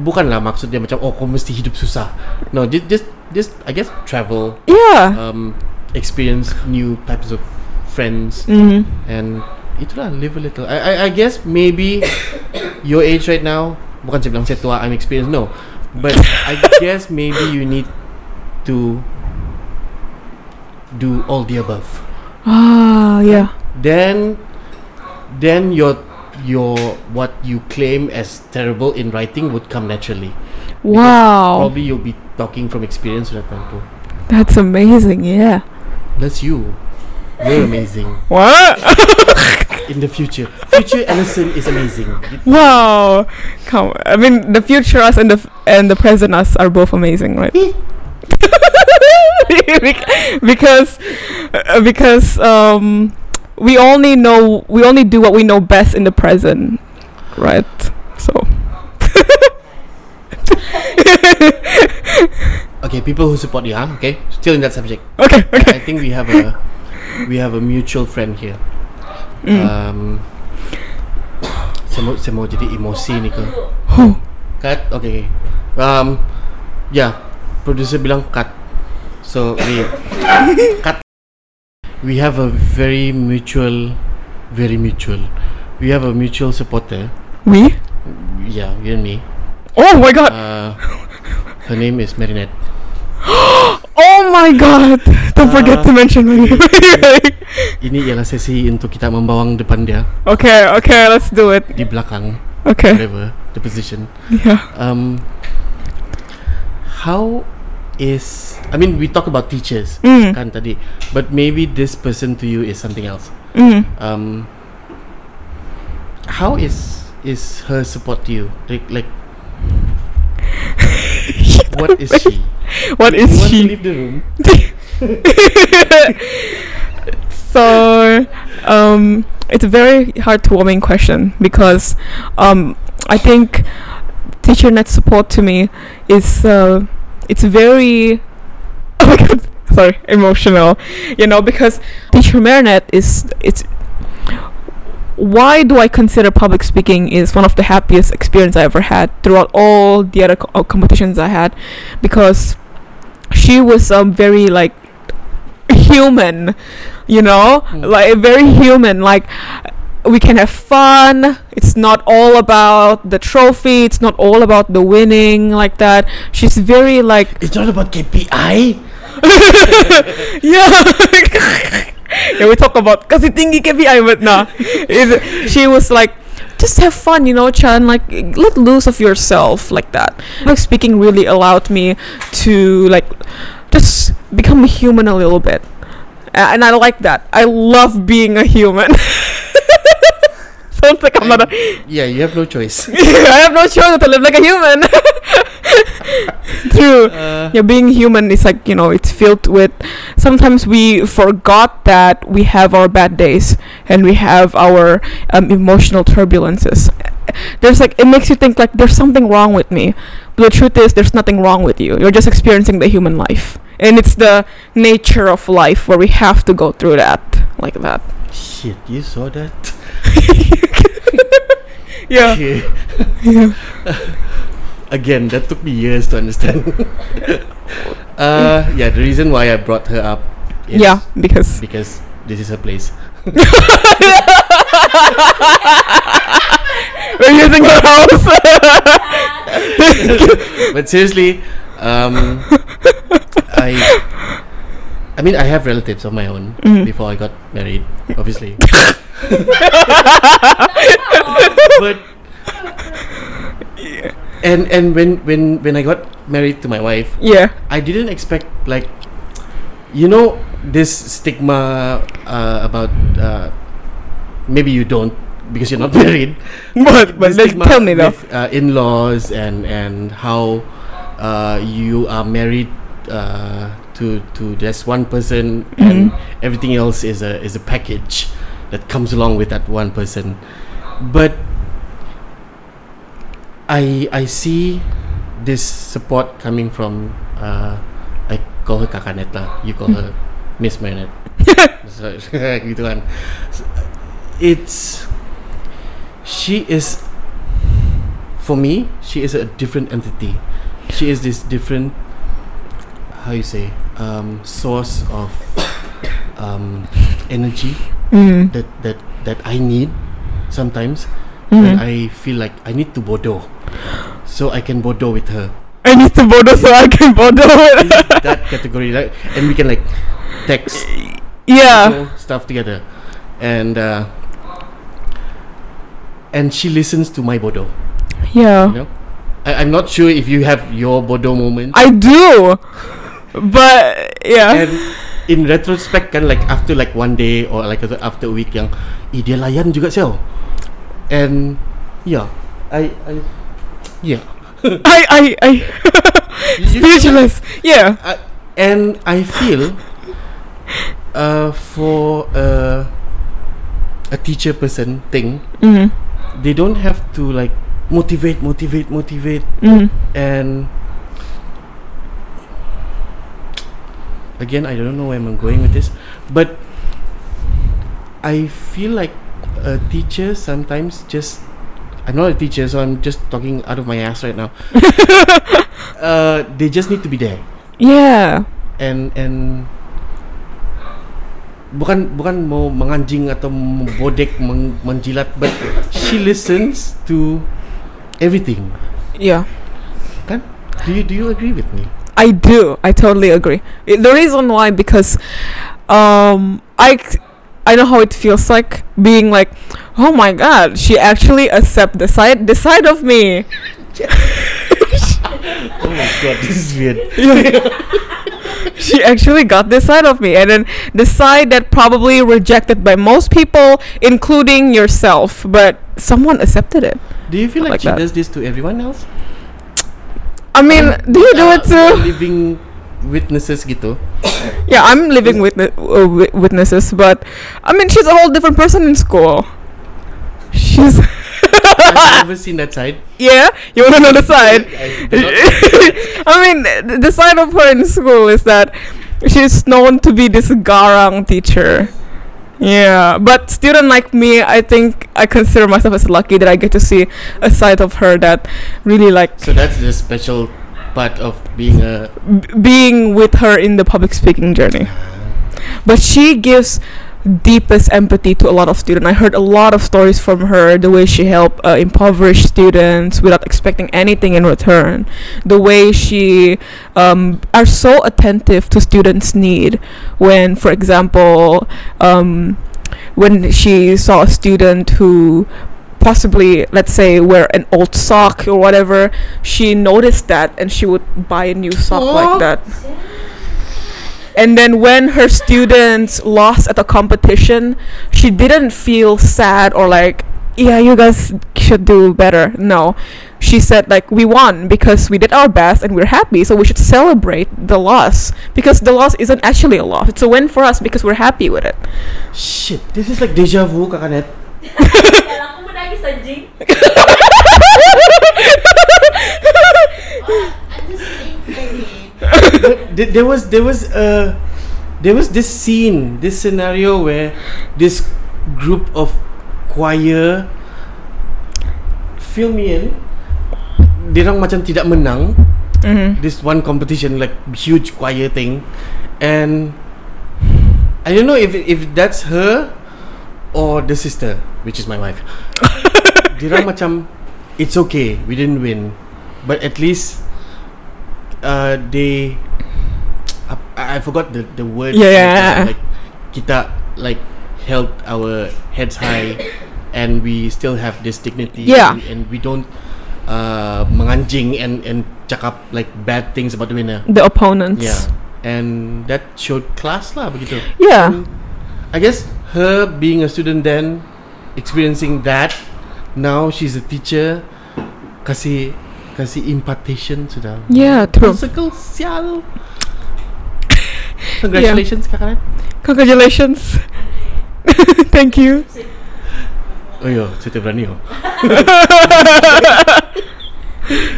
bukanlah maksud dia macam oh kau mesti hidup susah no just just, just I guess travel yeah. um, experience new types of friends mm. and itulah live a little I, I, I guess maybe your age right now bukan saya bilang saya tua I'm experienced no but I guess maybe you need to do all the above Ah, yeah. then then your your what you claim as terrible in writing would come naturally Wow. probably you'll be talking from experience tentu That's amazing. Yeah. that's you you're amazing What? in the future future Allison is amazing wow. Come. I mean, the future us and the f- and the present us are both amazing, right? Bec- because uh, because um we only know we only do what we know best in the present, right? So. okay people who support you huh? okay still in that subject okay. Okay. I think we have a we have a mutual friend here Mm. um, saya mau, saya mau jadi emosi ni ke. Cut. Okay. Um, yeah. Producer bilang cut. So we cut. We have a very mutual, very mutual. We have a mutual supporter. We? Yeah, you and me. Oh my god. Uh, her name is Marinette. Oh my god. Don't forget Uh, to mention my name. Ini ialah sesi untuk kita membawang depan dia okay, okay, let's do it. di belakang, Okay. whatever the position. Yeah. Um, how is I mean we talk about teachers Mm. kan tadi, but maybe this person to you is something else. Mm. um how is is her support to you like like what is she What is she? leave the room so um it's a very heartwarming question because um I think teacher net support to me is uh it's very oh my god sorry emotional you know because teacher Marinette is it's why do I consider public speaking is one of the happiest experience I ever had throughout all the other co- uh, competitions I had because she was um very like human you know Mm. like very human like we can have fun it's not all about the trophy it's not all about the winning like that she's very like it's not about KPI yeah. yeah, we talk about cause kasi tinggi KPI but nah. It- she was like just have fun, you know, Chan, like let loose of yourself like that. Like speaking really allowed me to like just become a human a little bit. And I like that. I love being a human. Sounds like I'm not a yeah you have no choice I have no choice to live like a human. True. uh, Yeah, being human is like, you know, it's filled with. Sometimes we forgot that we have our bad days and we have our um, emotional turbulences. There's like, it makes you think like there's something wrong with me. But the truth is, there's nothing wrong with you. You're just experiencing the human life. And it's the nature of life where we have to go through that. Like that. shit you saw that Yeah. Yeah. again that took me years to understand uh yeah the reason why I brought her up is Yeah, because. because this is her place. We're using the house. but seriously, um, I, I mean, I have relatives of my own Mm-hmm. before I got married, obviously. but yeah. and and when when when I got married to my wife, yeah. I didn't expect like, you know, this stigma uh, about uh, maybe you don't because you're not married. But but This let's tell me though. with, uh, in-laws and and how uh, you are married uh, to to just one person and Mm-hmm. everything else is a is a package that comes along with that one person. But I I see this support coming from uh, I call her Kakanet lah. You call her Miss Marinette. so, gitu kan. It's she is for me she is a different entity. She is this different how you say um, source of um, energy Mm. that that that I need sometimes when Mhm. I feel like I need to bodo, so I can bodo with her. I need to border so I can is that category, right? And we can like text yeah. stuff together, and uh, and she listens to my bodo. Yeah. You know, I, I'm not sure if you have your bodo moment. I do. But yeah. and in retrospect kan like after like one day or like after a week yang eh dia layan juga sel and yeah I I yeah I I I speechless. Yeah. I, and I feel uh for a a teacher person thing Mm. they don't have to like motivate motivate motivate Mm. and again I don't know where I'm going with this but I feel like a teacher sometimes just I'm not a teacher so I'm just talking out of my ass right now. Uh, they just need to be there. Yeah. and and bukan bukan mau menganjing atau membodek meng, menjilat but she listens to everything. Yeah. kan? Do you do you agree with me I do. I totally agree. I- the reason why because um I c- I know how it feels like being like, oh my god, she actually accept the side the side of me. oh my god this is weird she actually got this side of me and then the side that probably rejected by most people including yourself but someone accepted it do you feel like, Like she that. does this to everyone else i mean do you do Uh, it too? living witnesses gitu. Yeah i'm living with uh, witnesses but i mean she's a whole different person in school. She's I've never seen that side? Yeah you want to know the side? I I mean, the side of her in school is that she's known to be this garang teacher. Yeah, but student like me, I think I consider myself as lucky that I get to see a side of her that really like so that's the special part of being a b- being with her in the public speaking journey. Ah. But she gives deepest empathy to a lot of students. I heard a lot of stories from her, the way she helped uh, impoverished students without expecting anything in return, the way she um, are so attentive to students' need when, for example, um, when she saw a student who possibly let's say wear an old sock or whatever she noticed that and she would buy a new sock Aw. like that and then when her students lost at a competition she didn't feel sad or like yeah you guys should do better. No. She said like we won because we did our best and we're happy so we should celebrate the loss because the loss isn't actually a loss. It's a win for us because we're happy with it. Shit this is like deja vu kakanet Kala ko menangis anjing. I'm just thinking. but th- there was there was uh there was this scene this scenario where this group of choir fill me in Dirang macam tidak menang mm-hmm. this one competition like huge choir thing and I don't know if if that's her or the sister, which is my wife. Dirang macam it's okay, we didn't win, but at least uh, they I, I forgot the the word. Yeah, yeah. Like kita like held our heads high, and we still have this dignity. Yeah. and, and we don't uh, menganjing and and cakap like bad things about the winner. The opponents. Yeah, and that showed class lah begitu. Yeah. And I guess her being a student then, experiencing that, now she's a teacher, kasih kasih impartation sudah. Yeah, true. Circle sial. Congratulations kakak. Congratulations. Thank you. Oh yo, cerita berani oh.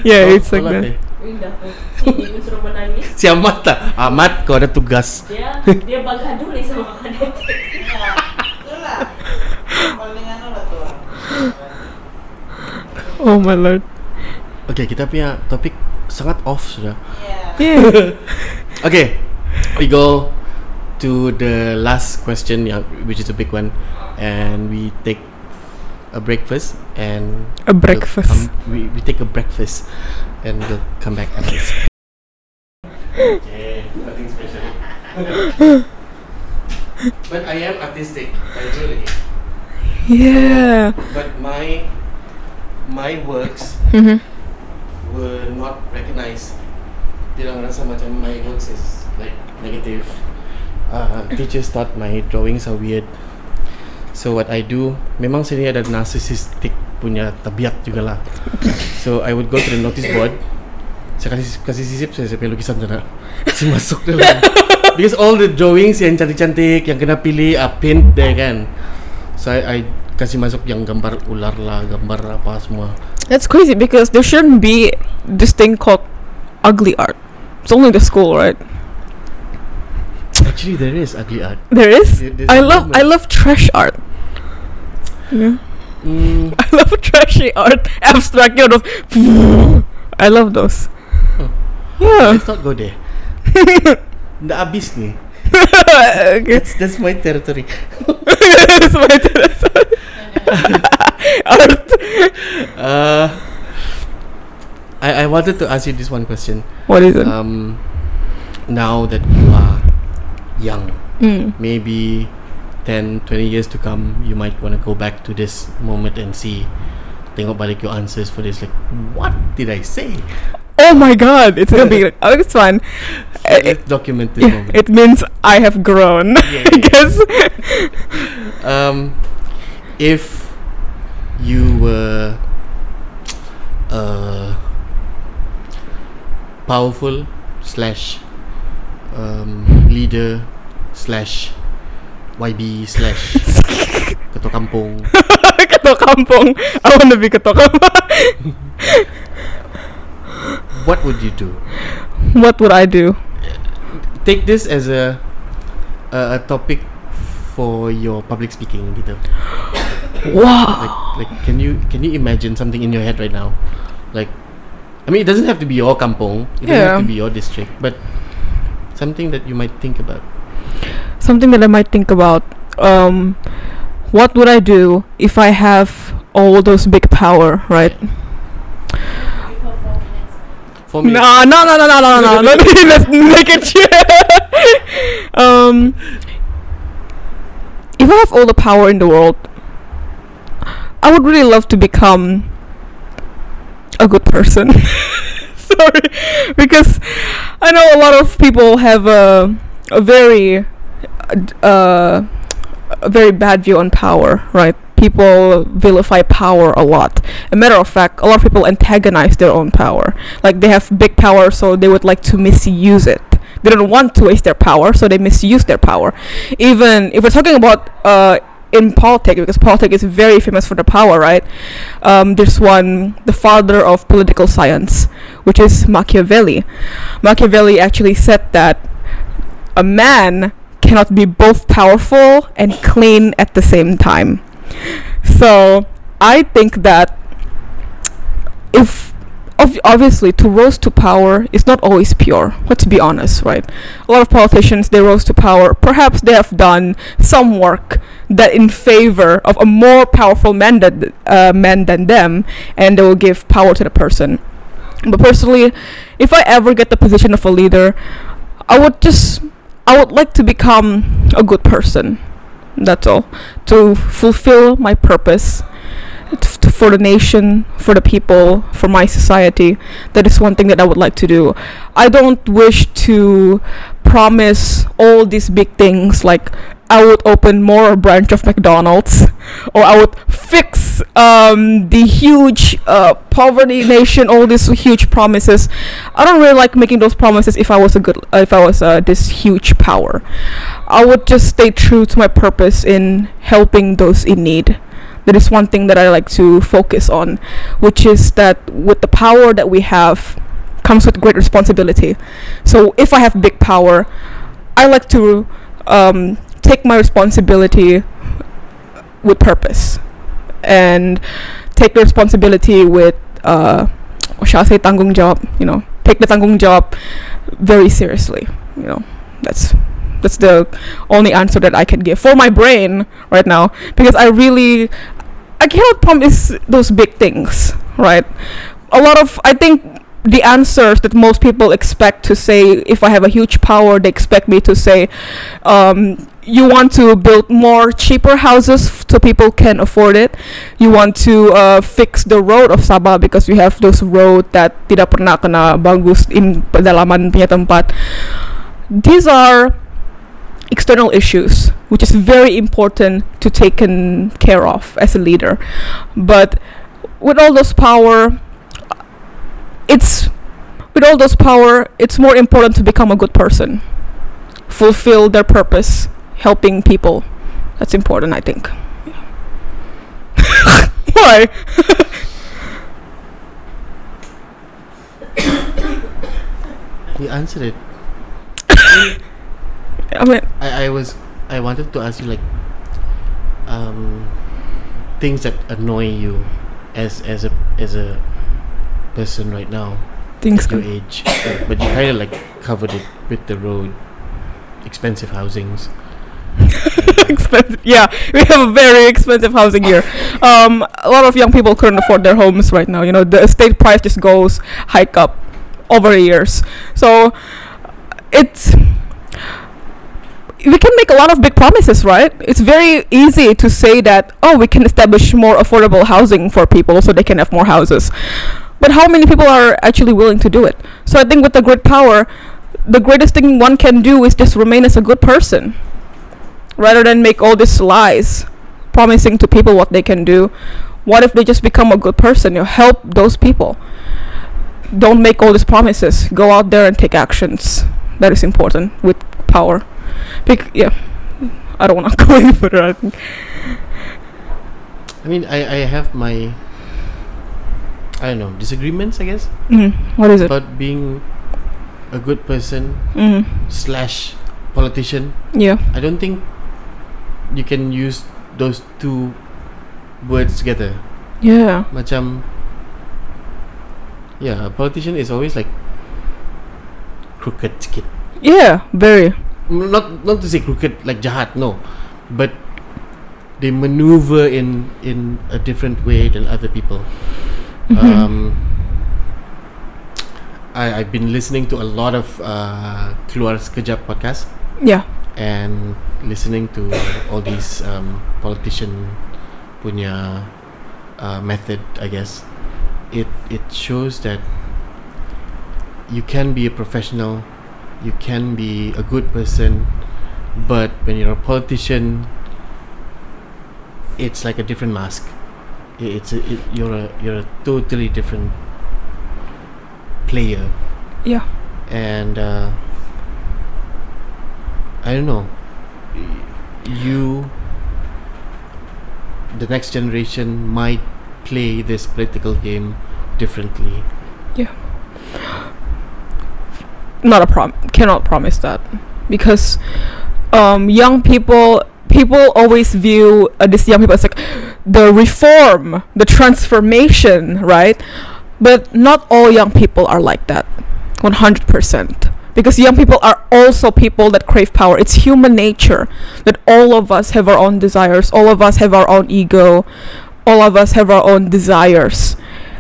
Yeah, Oh, it's like tolak that. eh. Indah tu. Sini pun suruh menangis. Si Ahmad tak? Ahmad kau ada tugas. Dia dia bagaduh ni sama adik. Itulah. Paling anu lah tu. Oh my lord. Okay, kita punya topik sangat off sudah. Yeah. Yeah. Okay, we go to the last question, yang, which is a big one, and we take a breakfast and A we'll breakfast. come- we, we take a breakfast and we'll come back after this. okay, nothing special. but I am artistic, actually. Yeah. But my my works Mhm. Were not recognized. Dia orang rasa macam my works is like negative. Uh, teachers thought my drawings are weird. So what I do, memang sini ada narcissistic punya tabiat juga lah. So I would go to the notice board. Saya kasih kasih sisip saya saya lukisan sana. Saya masuk dalam. Because all the drawings yang cantik-cantik yang kena pilih are paint there kan. So I, I kasih masuk yang gambar ular lah, gambar apa semua. That's crazy because there shouldn't be this thing called ugly art. It's only the school, right? Actually, there is ugly art. There is. There- there's I love I movement. love trash art. Yeah. Mm, I love trashy art, abstract, you know, those. I love those. Huh. Yeah. let's not go there. Nggak habis ni. Okay. That's that's my territory. That's my territory. art. Uh, I I wanted to ask you this one question. What is it? Um, now that you are young, Mm. maybe 10, 20 years to come, you might want to go back to this moment and see. Tengok balik your answers for this. Like, what did I say? Oh my god, it's gonna be. like- Oh, it's fun. Uh, Let's document this Yeah, moment. it means I have grown. Yeah, I guess. um, if you were uh, powerful slash um, leader slash YB slash ketua kampung, Ketua kampung. I want to be ketua kampung. What would you do? what would I do? Take this as a a, a topic for your public speaking gitu. Wow. like like can you can you imagine something in your head right now like i mean it doesn't have to be your kampong it doesn't have to be your district but something that you might think about Something that I might think about. Um, what would I do if I have all those big power, right? Give her four minutes. For me No, no, no, no, no, no, no. Let me let's make it clear. um, if I have all the power in the world, I would really love to become a good person. Sorry, because I know a lot of people have a a very uh, a very bad view on power, right? People vilify power a lot. A matter of fact, a lot of people antagonize their own power. Like they have big power, so they would like to misuse it. They don't want to waste their power, so they misuse their power. Even if we're talking about uh, in politics, because politics is very famous for the power, right? Um, there's one, the father of political science, which is Machiavelli. Machiavelli actually said that a man cannot be both powerful and clean at the same time. So I think that if ob- obviously to rose to power is not always pure let's be honest right? A lot of politicians they rose to power. Perhaps they have done some work that in favor of a more powerful man than uh, man than them and they will give power to the person. But personally if i ever get the position of a leader i would just i would like to become a good person that's all. To fulfill my purpose for the nation, for the people, for my society. That is one thing that I would like to do. I don't wish to promise all these big things like I would open more branch of McDonald's or I would fix um, the huge uh, poverty nation all these huge promises I don't really like making those promises if I was a good uh, if I was uh, this huge power I would just stay true to my purpose in helping those in need that is one thing that I like to focus on, which is that with the power that we have comes with great responsibility. So if I have big power, I like to um, take my responsibility with purpose and take the responsibility with uh, what shall I say tanggung jawab, you know, take the tanggung jawab very seriously, you know. That's that's the only answer that I can give for my brain right now because I really I cannot promise those big things, right? A lot of I think the answers that most people expect to say if I have a huge power, they expect me to say, um, you want to build more cheaper houses f- so people can afford it. You want to uh, fix the road of Sabah because we have those road that tidak pernah kena bagus in pedalaman punya tempat. These are external issues which is very important to take care of as a leader. But with all those power it's with all those power it's more important to become a good person. Fulfill their purpose helping people. That's important i think. Why? You answered it. i mean I, I was I wanted to ask you like um things that annoy you as as a as a person right now things at your age but you kind of like covered it with the road expensive housings expensive. Yeah, we have a very expensive housing here. Um, a lot of young people couldn't afford their homes right now. You know, the estate price just goes hike up over the years. So it's we can make a lot of big promises, right? It's very easy to say that oh, we can establish more affordable housing for people so they can have more houses. But how many people are actually willing to do it? So I think with the great power, the greatest thing one can do is just remain as a good person rather than make all these lies promising to people what they can do what if they just become a good person you know, help those people don't make all these promises go out there and take actions that is important with power Bec- yeah. I don't want to go any further i think. I mean I, I have my I don't know disagreements I guess. Mm, what is it? About being a good person mm, slash politician yeah. I don't think you can use those two words together. Yeah. Macam yeah a politician is always like crooked sikit. Yeah very not not to say crooked like jahat no. But they maneuver in in a different way than other people. Mhm. um I, I've been listening to a lot of uh, Keluar Sekejap podcast. Yeah. And listening to all these um, politician punya uh, method I guess. It it shows that you can be a professional you can be a good person but when you're a politician it's like a different mask it's a, it, you're a you're a totally different player yeah and uh, I don't know. You, the next generation, might play this political game differently. Not a prom cannot promise that. Because um, young people people always view uh, these young people as like the reform the transformation right? But not all young people are like that. 100% because young people are also people that crave power. It's human nature that all of us have our own desires all of us have our own ego all of us have our own desires.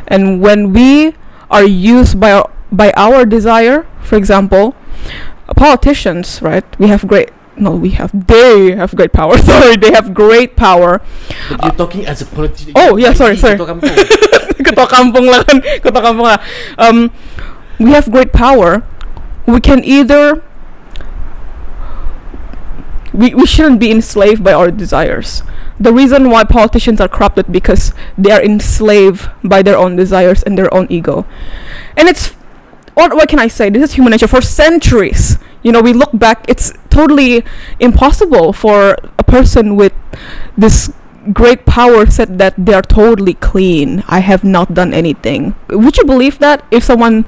And when we are used by our, by our desire for example politicians right? We have great no we have they have great power. Sorry they have great power. But you're talking as a politician. Oh, yeah, sorry, sorry. Ketua kampung. ketua kampung lah kan ketua kampung lah. Um we have great power. We can either we, we shouldn't be enslaved by our desires. The reason why politicians are corrupted because they are enslaved by their own desires and their own ego. And it's what, what can i say? This is human nature. For centuries you know we look back it's totally impossible for a person with this great power said that they are totally clean. I have not done anything. Would you believe that? If someone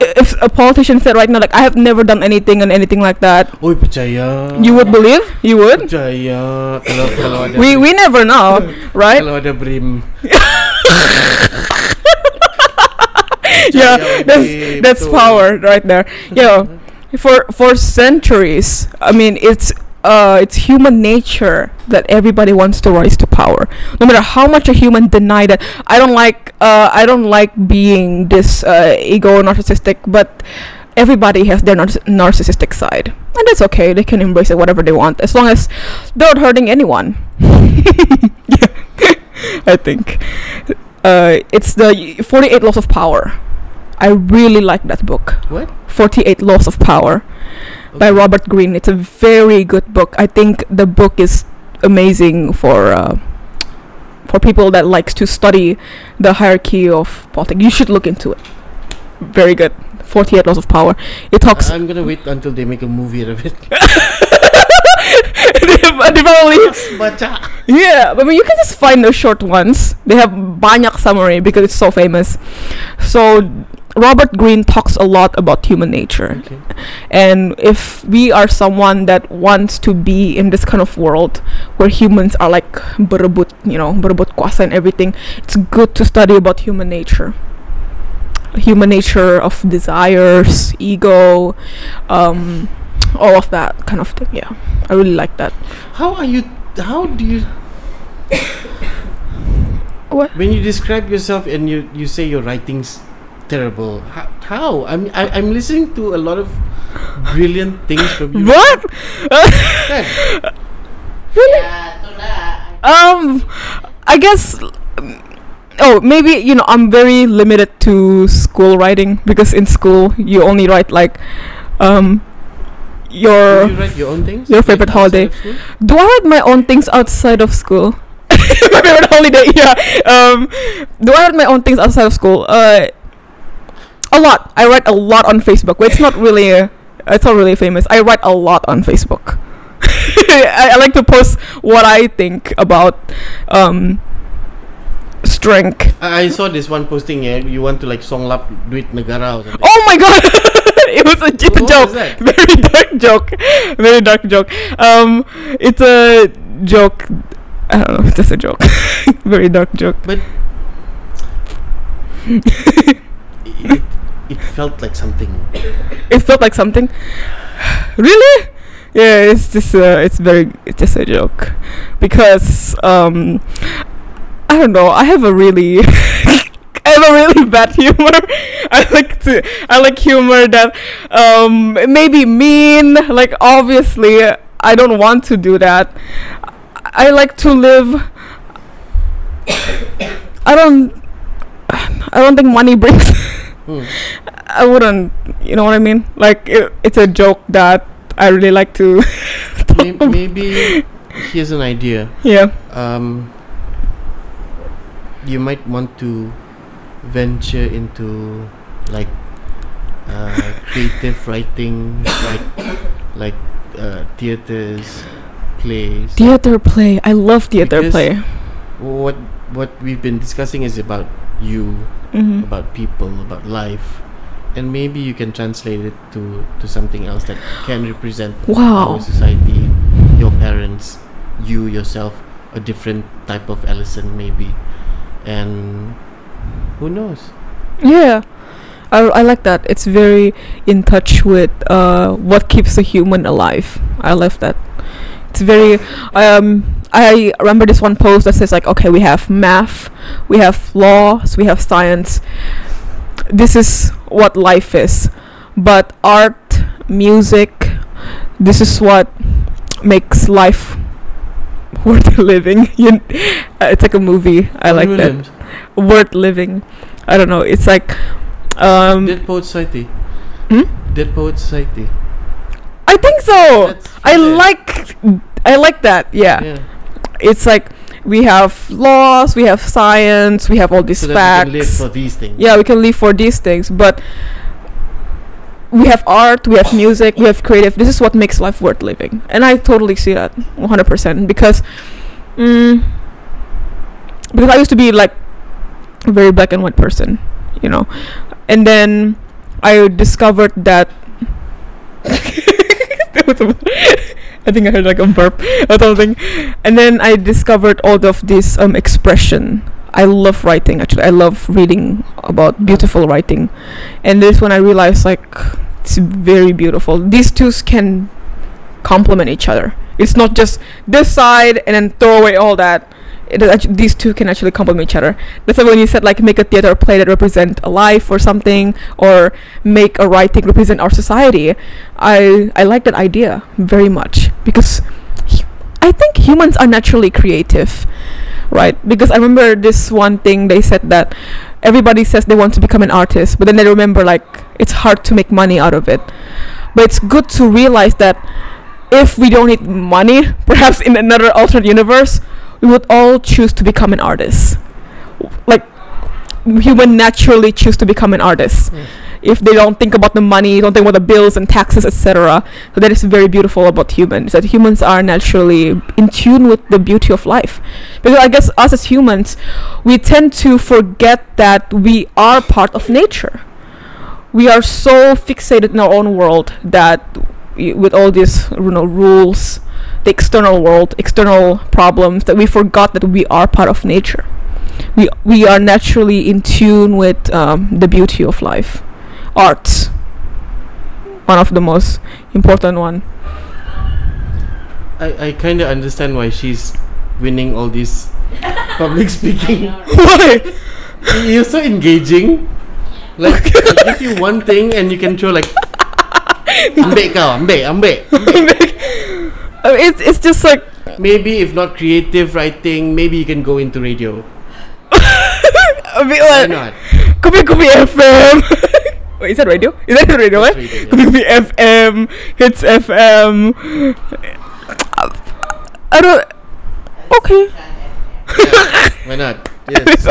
if a politician said right now like i have never done anything and anything like that Oi percaya. you would believe? You would? Percaya. Kalau kalau ada we we never know right? kalau ada BR1M. yeah that's that's power right there. Yeah for for centuries i mean it's uh it's human nature that everybody wants to rise to power. No matter how much a human deny that i don't like uh i don't like being this uh, ego narcissistic but everybody has their narciss- narcissistic side. And that's okay they can embrace it whatever they want as long as they're not hurting anyone. Yeah i think. Uh it's the 48 laws of power i really like that book What? 48 Laws of Power by Robert Greene. It's a very good book. I think the book is amazing for uh, for people that likes to study the hierarchy of politics. You should look into it. Very good. 48 Laws of Power. It talks I'm gonna wait until they make a movie out of it. Baca. Yeah, but I mean, you can just find the short ones. They have banyak summary because it's so famous. So Robert Greene talks a lot about human nature, Okay. and if we are someone that wants to be in this kind of world where humans are like berebut, you know, berebut kuasa and everything, it's good to study about human nature. Human nature of desires, ego, um, all of that kind of thing. Yeah, I really like that. How are you? How do you? What? When you describe yourself and you you say your writing's terrible. How? how? I'm I, I'm listening to a lot of brilliant things from you. What? Kan? Ya, um, I guess. Oh, maybe you know I'm very limited to school writing because in school you only write like, um, your. Do you write your own things? your favorite outside holiday. Do I write my own things outside of school? my favorite holiday, yeah. Um, do I write my own things outside of school? Uh, a lot. I write a lot on Facebook. Well, it's not really, uh, it's not really famous. I write a lot on Facebook. I, I like to post what I think about um, strength. I I saw this one posting yeah, you want to like song lap duit negara or something. Oh my god! it was a, it's a joke. Very dark joke. Very dark joke. Um, it's a joke. I don't know. It's just a joke. Very dark joke. But it, it felt like something. It felt like something. really? Yeah, it's just uh, it's very it's just a joke because um I don't know. I have a really I have a really bad humor. I like to I like humor that um maybe mean. Like obviously I don't want to do that. I like to live. I don't. I don't think money brings. Hmm. I wouldn't. You know what I mean? Like it, it's a joke that I really like to. May- Maybe here's an idea. yeah. Um, you might want to venture into like uh, creative writing, like like uh, theaters, plays. Theater play. I love theater Because- play. what what we've been discussing is about you, hmm about people, about life, and maybe you can translate it to to something else that can represent Wow. our society, your parents, you yourself, a different type of Allison maybe, and Who knows? Yeah. I, I like that. It's very in touch with uh, what keeps a human alive. I love that. It's very. Um, I remember this one post that says like, okay, we have math, we have laws, we have science. This is what life is, but art, music, this is what makes life worth living. You, uh, it's like a movie. I like that. Worth living. I don't know. It's like. Um, Dead Poet Society. Hmm? Dead Poet Society. I think so. That's I like I like that. Yeah. Yeah. It's like we have laws, we have science, we have all these So that facts. we can live for these things. yeah, we can live for these things, but we have art, we have music, we have creative. This is what makes life worth living. And I totally see that 100% because mm, because I used to be like a very black and white person, you know. And then I discovered that I think I heard like a burp or something. And then I discovered all of this um expression. I love writing actually. I love reading about beautiful writing. And this one I realized like it's very beautiful. These two can complement each other. It's not just this side and then throw away all that. It is actu- these two can actually complement each other. That's why when you said like make a theater play that represent a life or something, or make a writing represent our society, I I like that idea very much because I think humans are naturally creative, right? Because I remember this one thing they said that everybody says they want to become an artist, but then they remember like it's hard to make money out of it. But it's good to realize that if we don't need money, perhaps in another alternate universe, we would all choose to become an artist. Like human naturally choose to become an artist. Mm. If they don't think about the money, don't think about the bills and taxes, etc. So that is very beautiful about humans. That humans are naturally in tune with the beauty of life. Because I guess us as humans, we tend to forget that we are part of nature. We are so fixated in our own world that with all these you know rules, the external world, external problems, that we forgot that we are part of nature. We we are naturally in tune with um, the beauty of life. Arts, one of the most important one. I, I kind of understand why she's winning all these public speaking. Why? You're so engaging. Like, I give you one thing and you can throw like, ambek kau, ambek, ambek. I mean, oh, it's it's just like Maybe if not creative writing, maybe you can go into radio. a bit Why like not? Kopi Kopi FM. Wait, is that radio? Is that radio? Eh? radio, yeah. Kupi-Kupi FM, Hitz FM. I don't. Okay. Why not? Yes.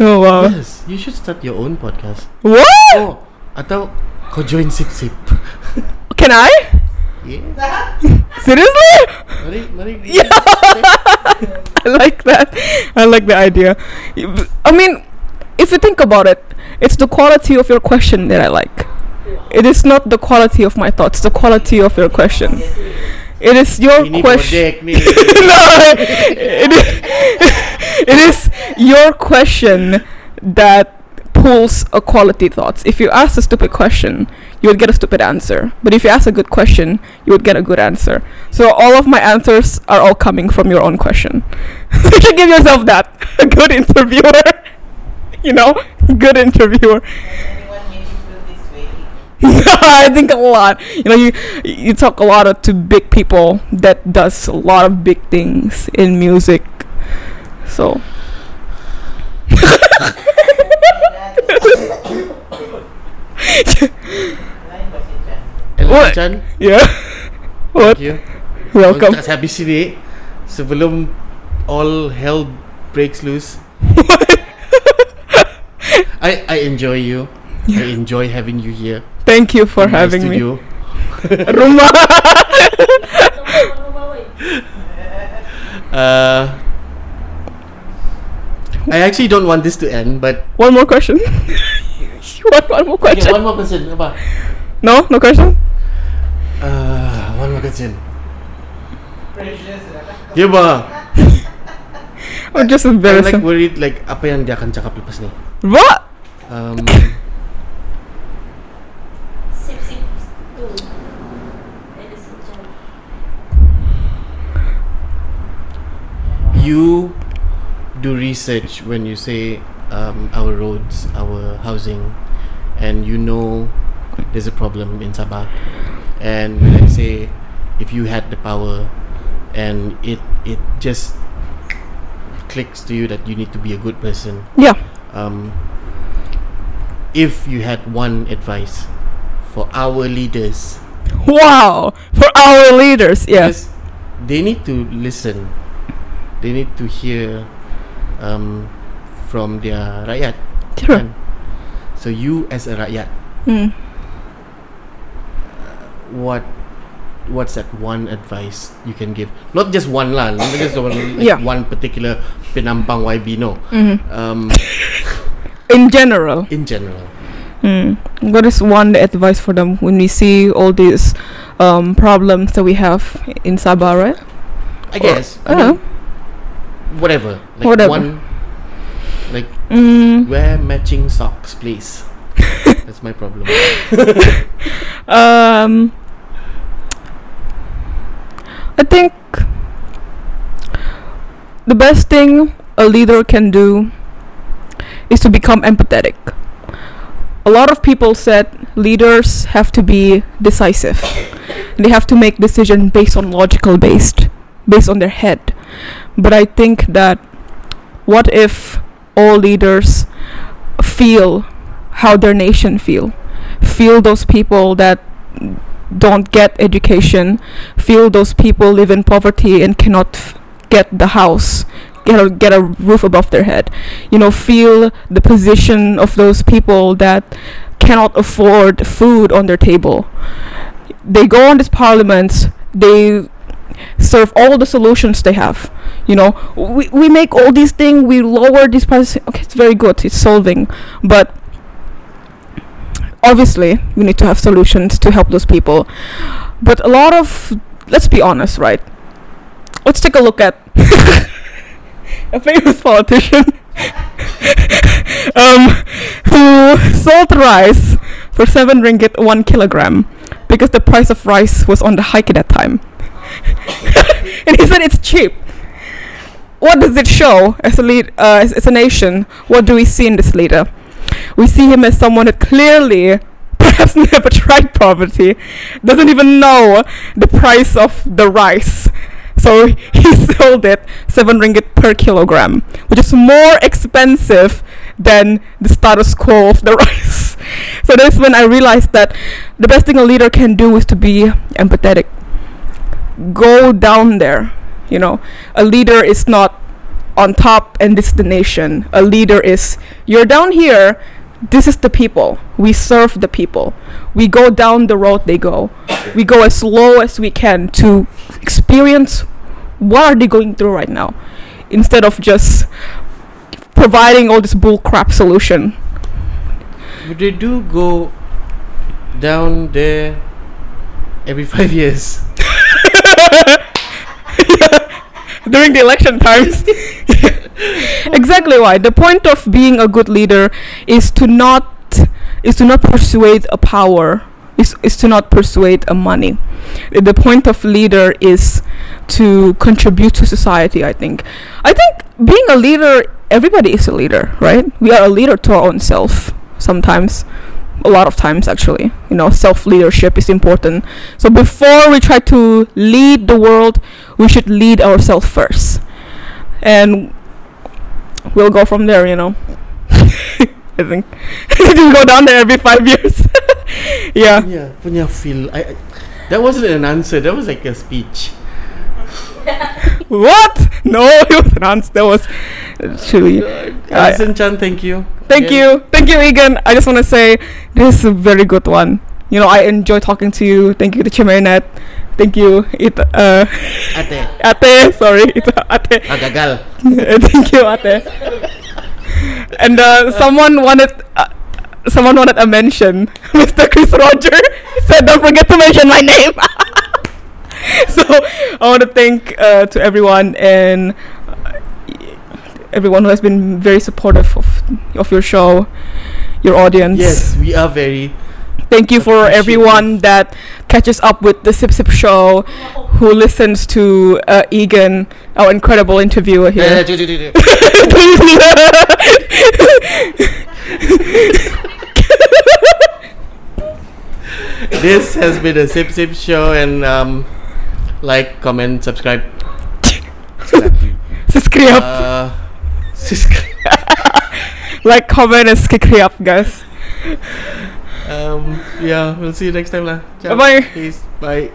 oh wow. yes, you should start your own podcast. What? Oh, atau kau join Sip Sip. Can I? Yeah. Seriously? Mari, mari. Yeah. I like that. I like the idea. I mean, if you think about it, it's the quality of your question that I like. It is not the quality of my thoughts, the quality of your question. It is your Ini question. no, it is, it is your question that pulls a quality thoughts. If you ask a stupid question, you would get a stupid answer. But if you ask a good question, you would get a good answer. So all of my answers are all coming from your own question. so you should give yourself that. A good interviewer. you know, good interviewer. Anyone made you feel this way? I think a lot. You know, you you talk a lot of, to big people that does a lot of big things in music. So Lain bahasa Chan. Ella What? Yeah. what? thank you. Welcome. Tak habis sebelum all hell breaks loose. I I enjoy you. I enjoy having you here. Thank you for in my having me. studio. Rumah. Uh, I actually don't want this to end, but one more question. you want one more question. okay, question? one more question. Apa? no, no question. Uh, one more question. Precious, Yeah, ba? I'm just embarrassed. I'm like worried like apa yang dia akan cakap lepas ni. what? Um, Sip, sip, tu. Edison Chan. you do research when you say um, our roads, our housing, and you know there's a problem in Sabah. And when I say if you had the power and it it just clicks to you that you need to be a good person. Yeah. Um, if you had one advice for our leaders, Wow. For our leaders, yes. They need to listen. They need to hear um, from their rakyat. Sure. kan? So you as a rakyat, Mm. what what's that one advice you can give? Not just one lah, not just one, like Yeah. one particular Penampang YB. No, Mhm. um, In general. in general. Mm. What is one advice for them when we see all these um, problems that we have in Sabah, right? I guess. I Uh, mean, whatever. Like Whatever. one. Like mm, wear matching socks, please. That's my problem. um, I think the best thing a leader can do is to become empathetic. A lot of people said leaders have to be decisive. They have to make decisions based on logical based, based on their head. But I think that what if all leaders feel how their nation feel? Feel those people that don't get education, feel those people live in poverty and cannot f- get the house, get a, get a roof above their head. You know, feel the position of those people that cannot afford food on their table. They go on these parliaments, they serve all the solutions they have. You know, we, we make all these things, we lower these prices. Okay, it's very good, it's solving. But obviously, we need to have solutions to help those people. But a lot of, let's be honest, right? Let's take a look at a famous politician um, who sold rice for 7 ringgit 1 kilogram because the price of rice was on the hike at that time. and he said it's cheap. What does it show as a lead, uh, as, as a nation? What do we see in this leader? We see him as someone that clearly, perhaps never tried poverty, doesn't even know the price of the rice. So he sold it seven ringgit per kilogram, which is more expensive than the status quo of the rice. So that's when I realized that the best thing a leader can do is to be empathetic. Go down there. You know, a leader is not on top and this is the nation. A leader is you're down here, this is the people. We serve the people. We go down the road they go. We go as low as we can to experience what are they going through right now instead of just providing all this bull crap solution. But they do go down there every five years. during the election times. exactly why. The point of being a good leader is to not is to not persuade a power. Is, is to not persuade a money. The point of leader is to contribute to society, I think. I think being a leader everybody is a leader, right? We are a leader to our own self sometimes. A lot of times actually. You know, self leadership is important. So before we try to lead the world, we should lead ourselves first. And we'll go from there, you know. I think we go down there every five years. yeah. Yeah, punya feel. I, I that wasn't an answer. That was like a speech. What? No, it was an answer. That was actually. I- Allison Chan, thank you. Thank you, thank you, Egan. I just want to say this is a very good one. You know, I enjoy talking to you. Thank you to Chimarinette. Thank you, it uh, Ate, Ate. Sorry, it, Ate. agagal. Thank you, Ate. And uh, someone wanted. Uh, Someone wanted a mention. Mr. Chris Roger said, "Don't forget to mention my name." so I want to thank uh, to everyone and uh, everyone who has been very supportive of of your show, your audience. Yes, we are very. Thank you for everyone that catches up with the Sip Sip show, who listens to uh, Egan, our incredible interviewer Eh, here. do, do, do, do. this has been a Sip Sip show, and um, like, comment, subscribe. Subscribe, Uh, subscribe. like, comment, and subscribe, guys. um, yeah, we'll see you next time lah. Ciao. Bye-bye. Peace. Bye.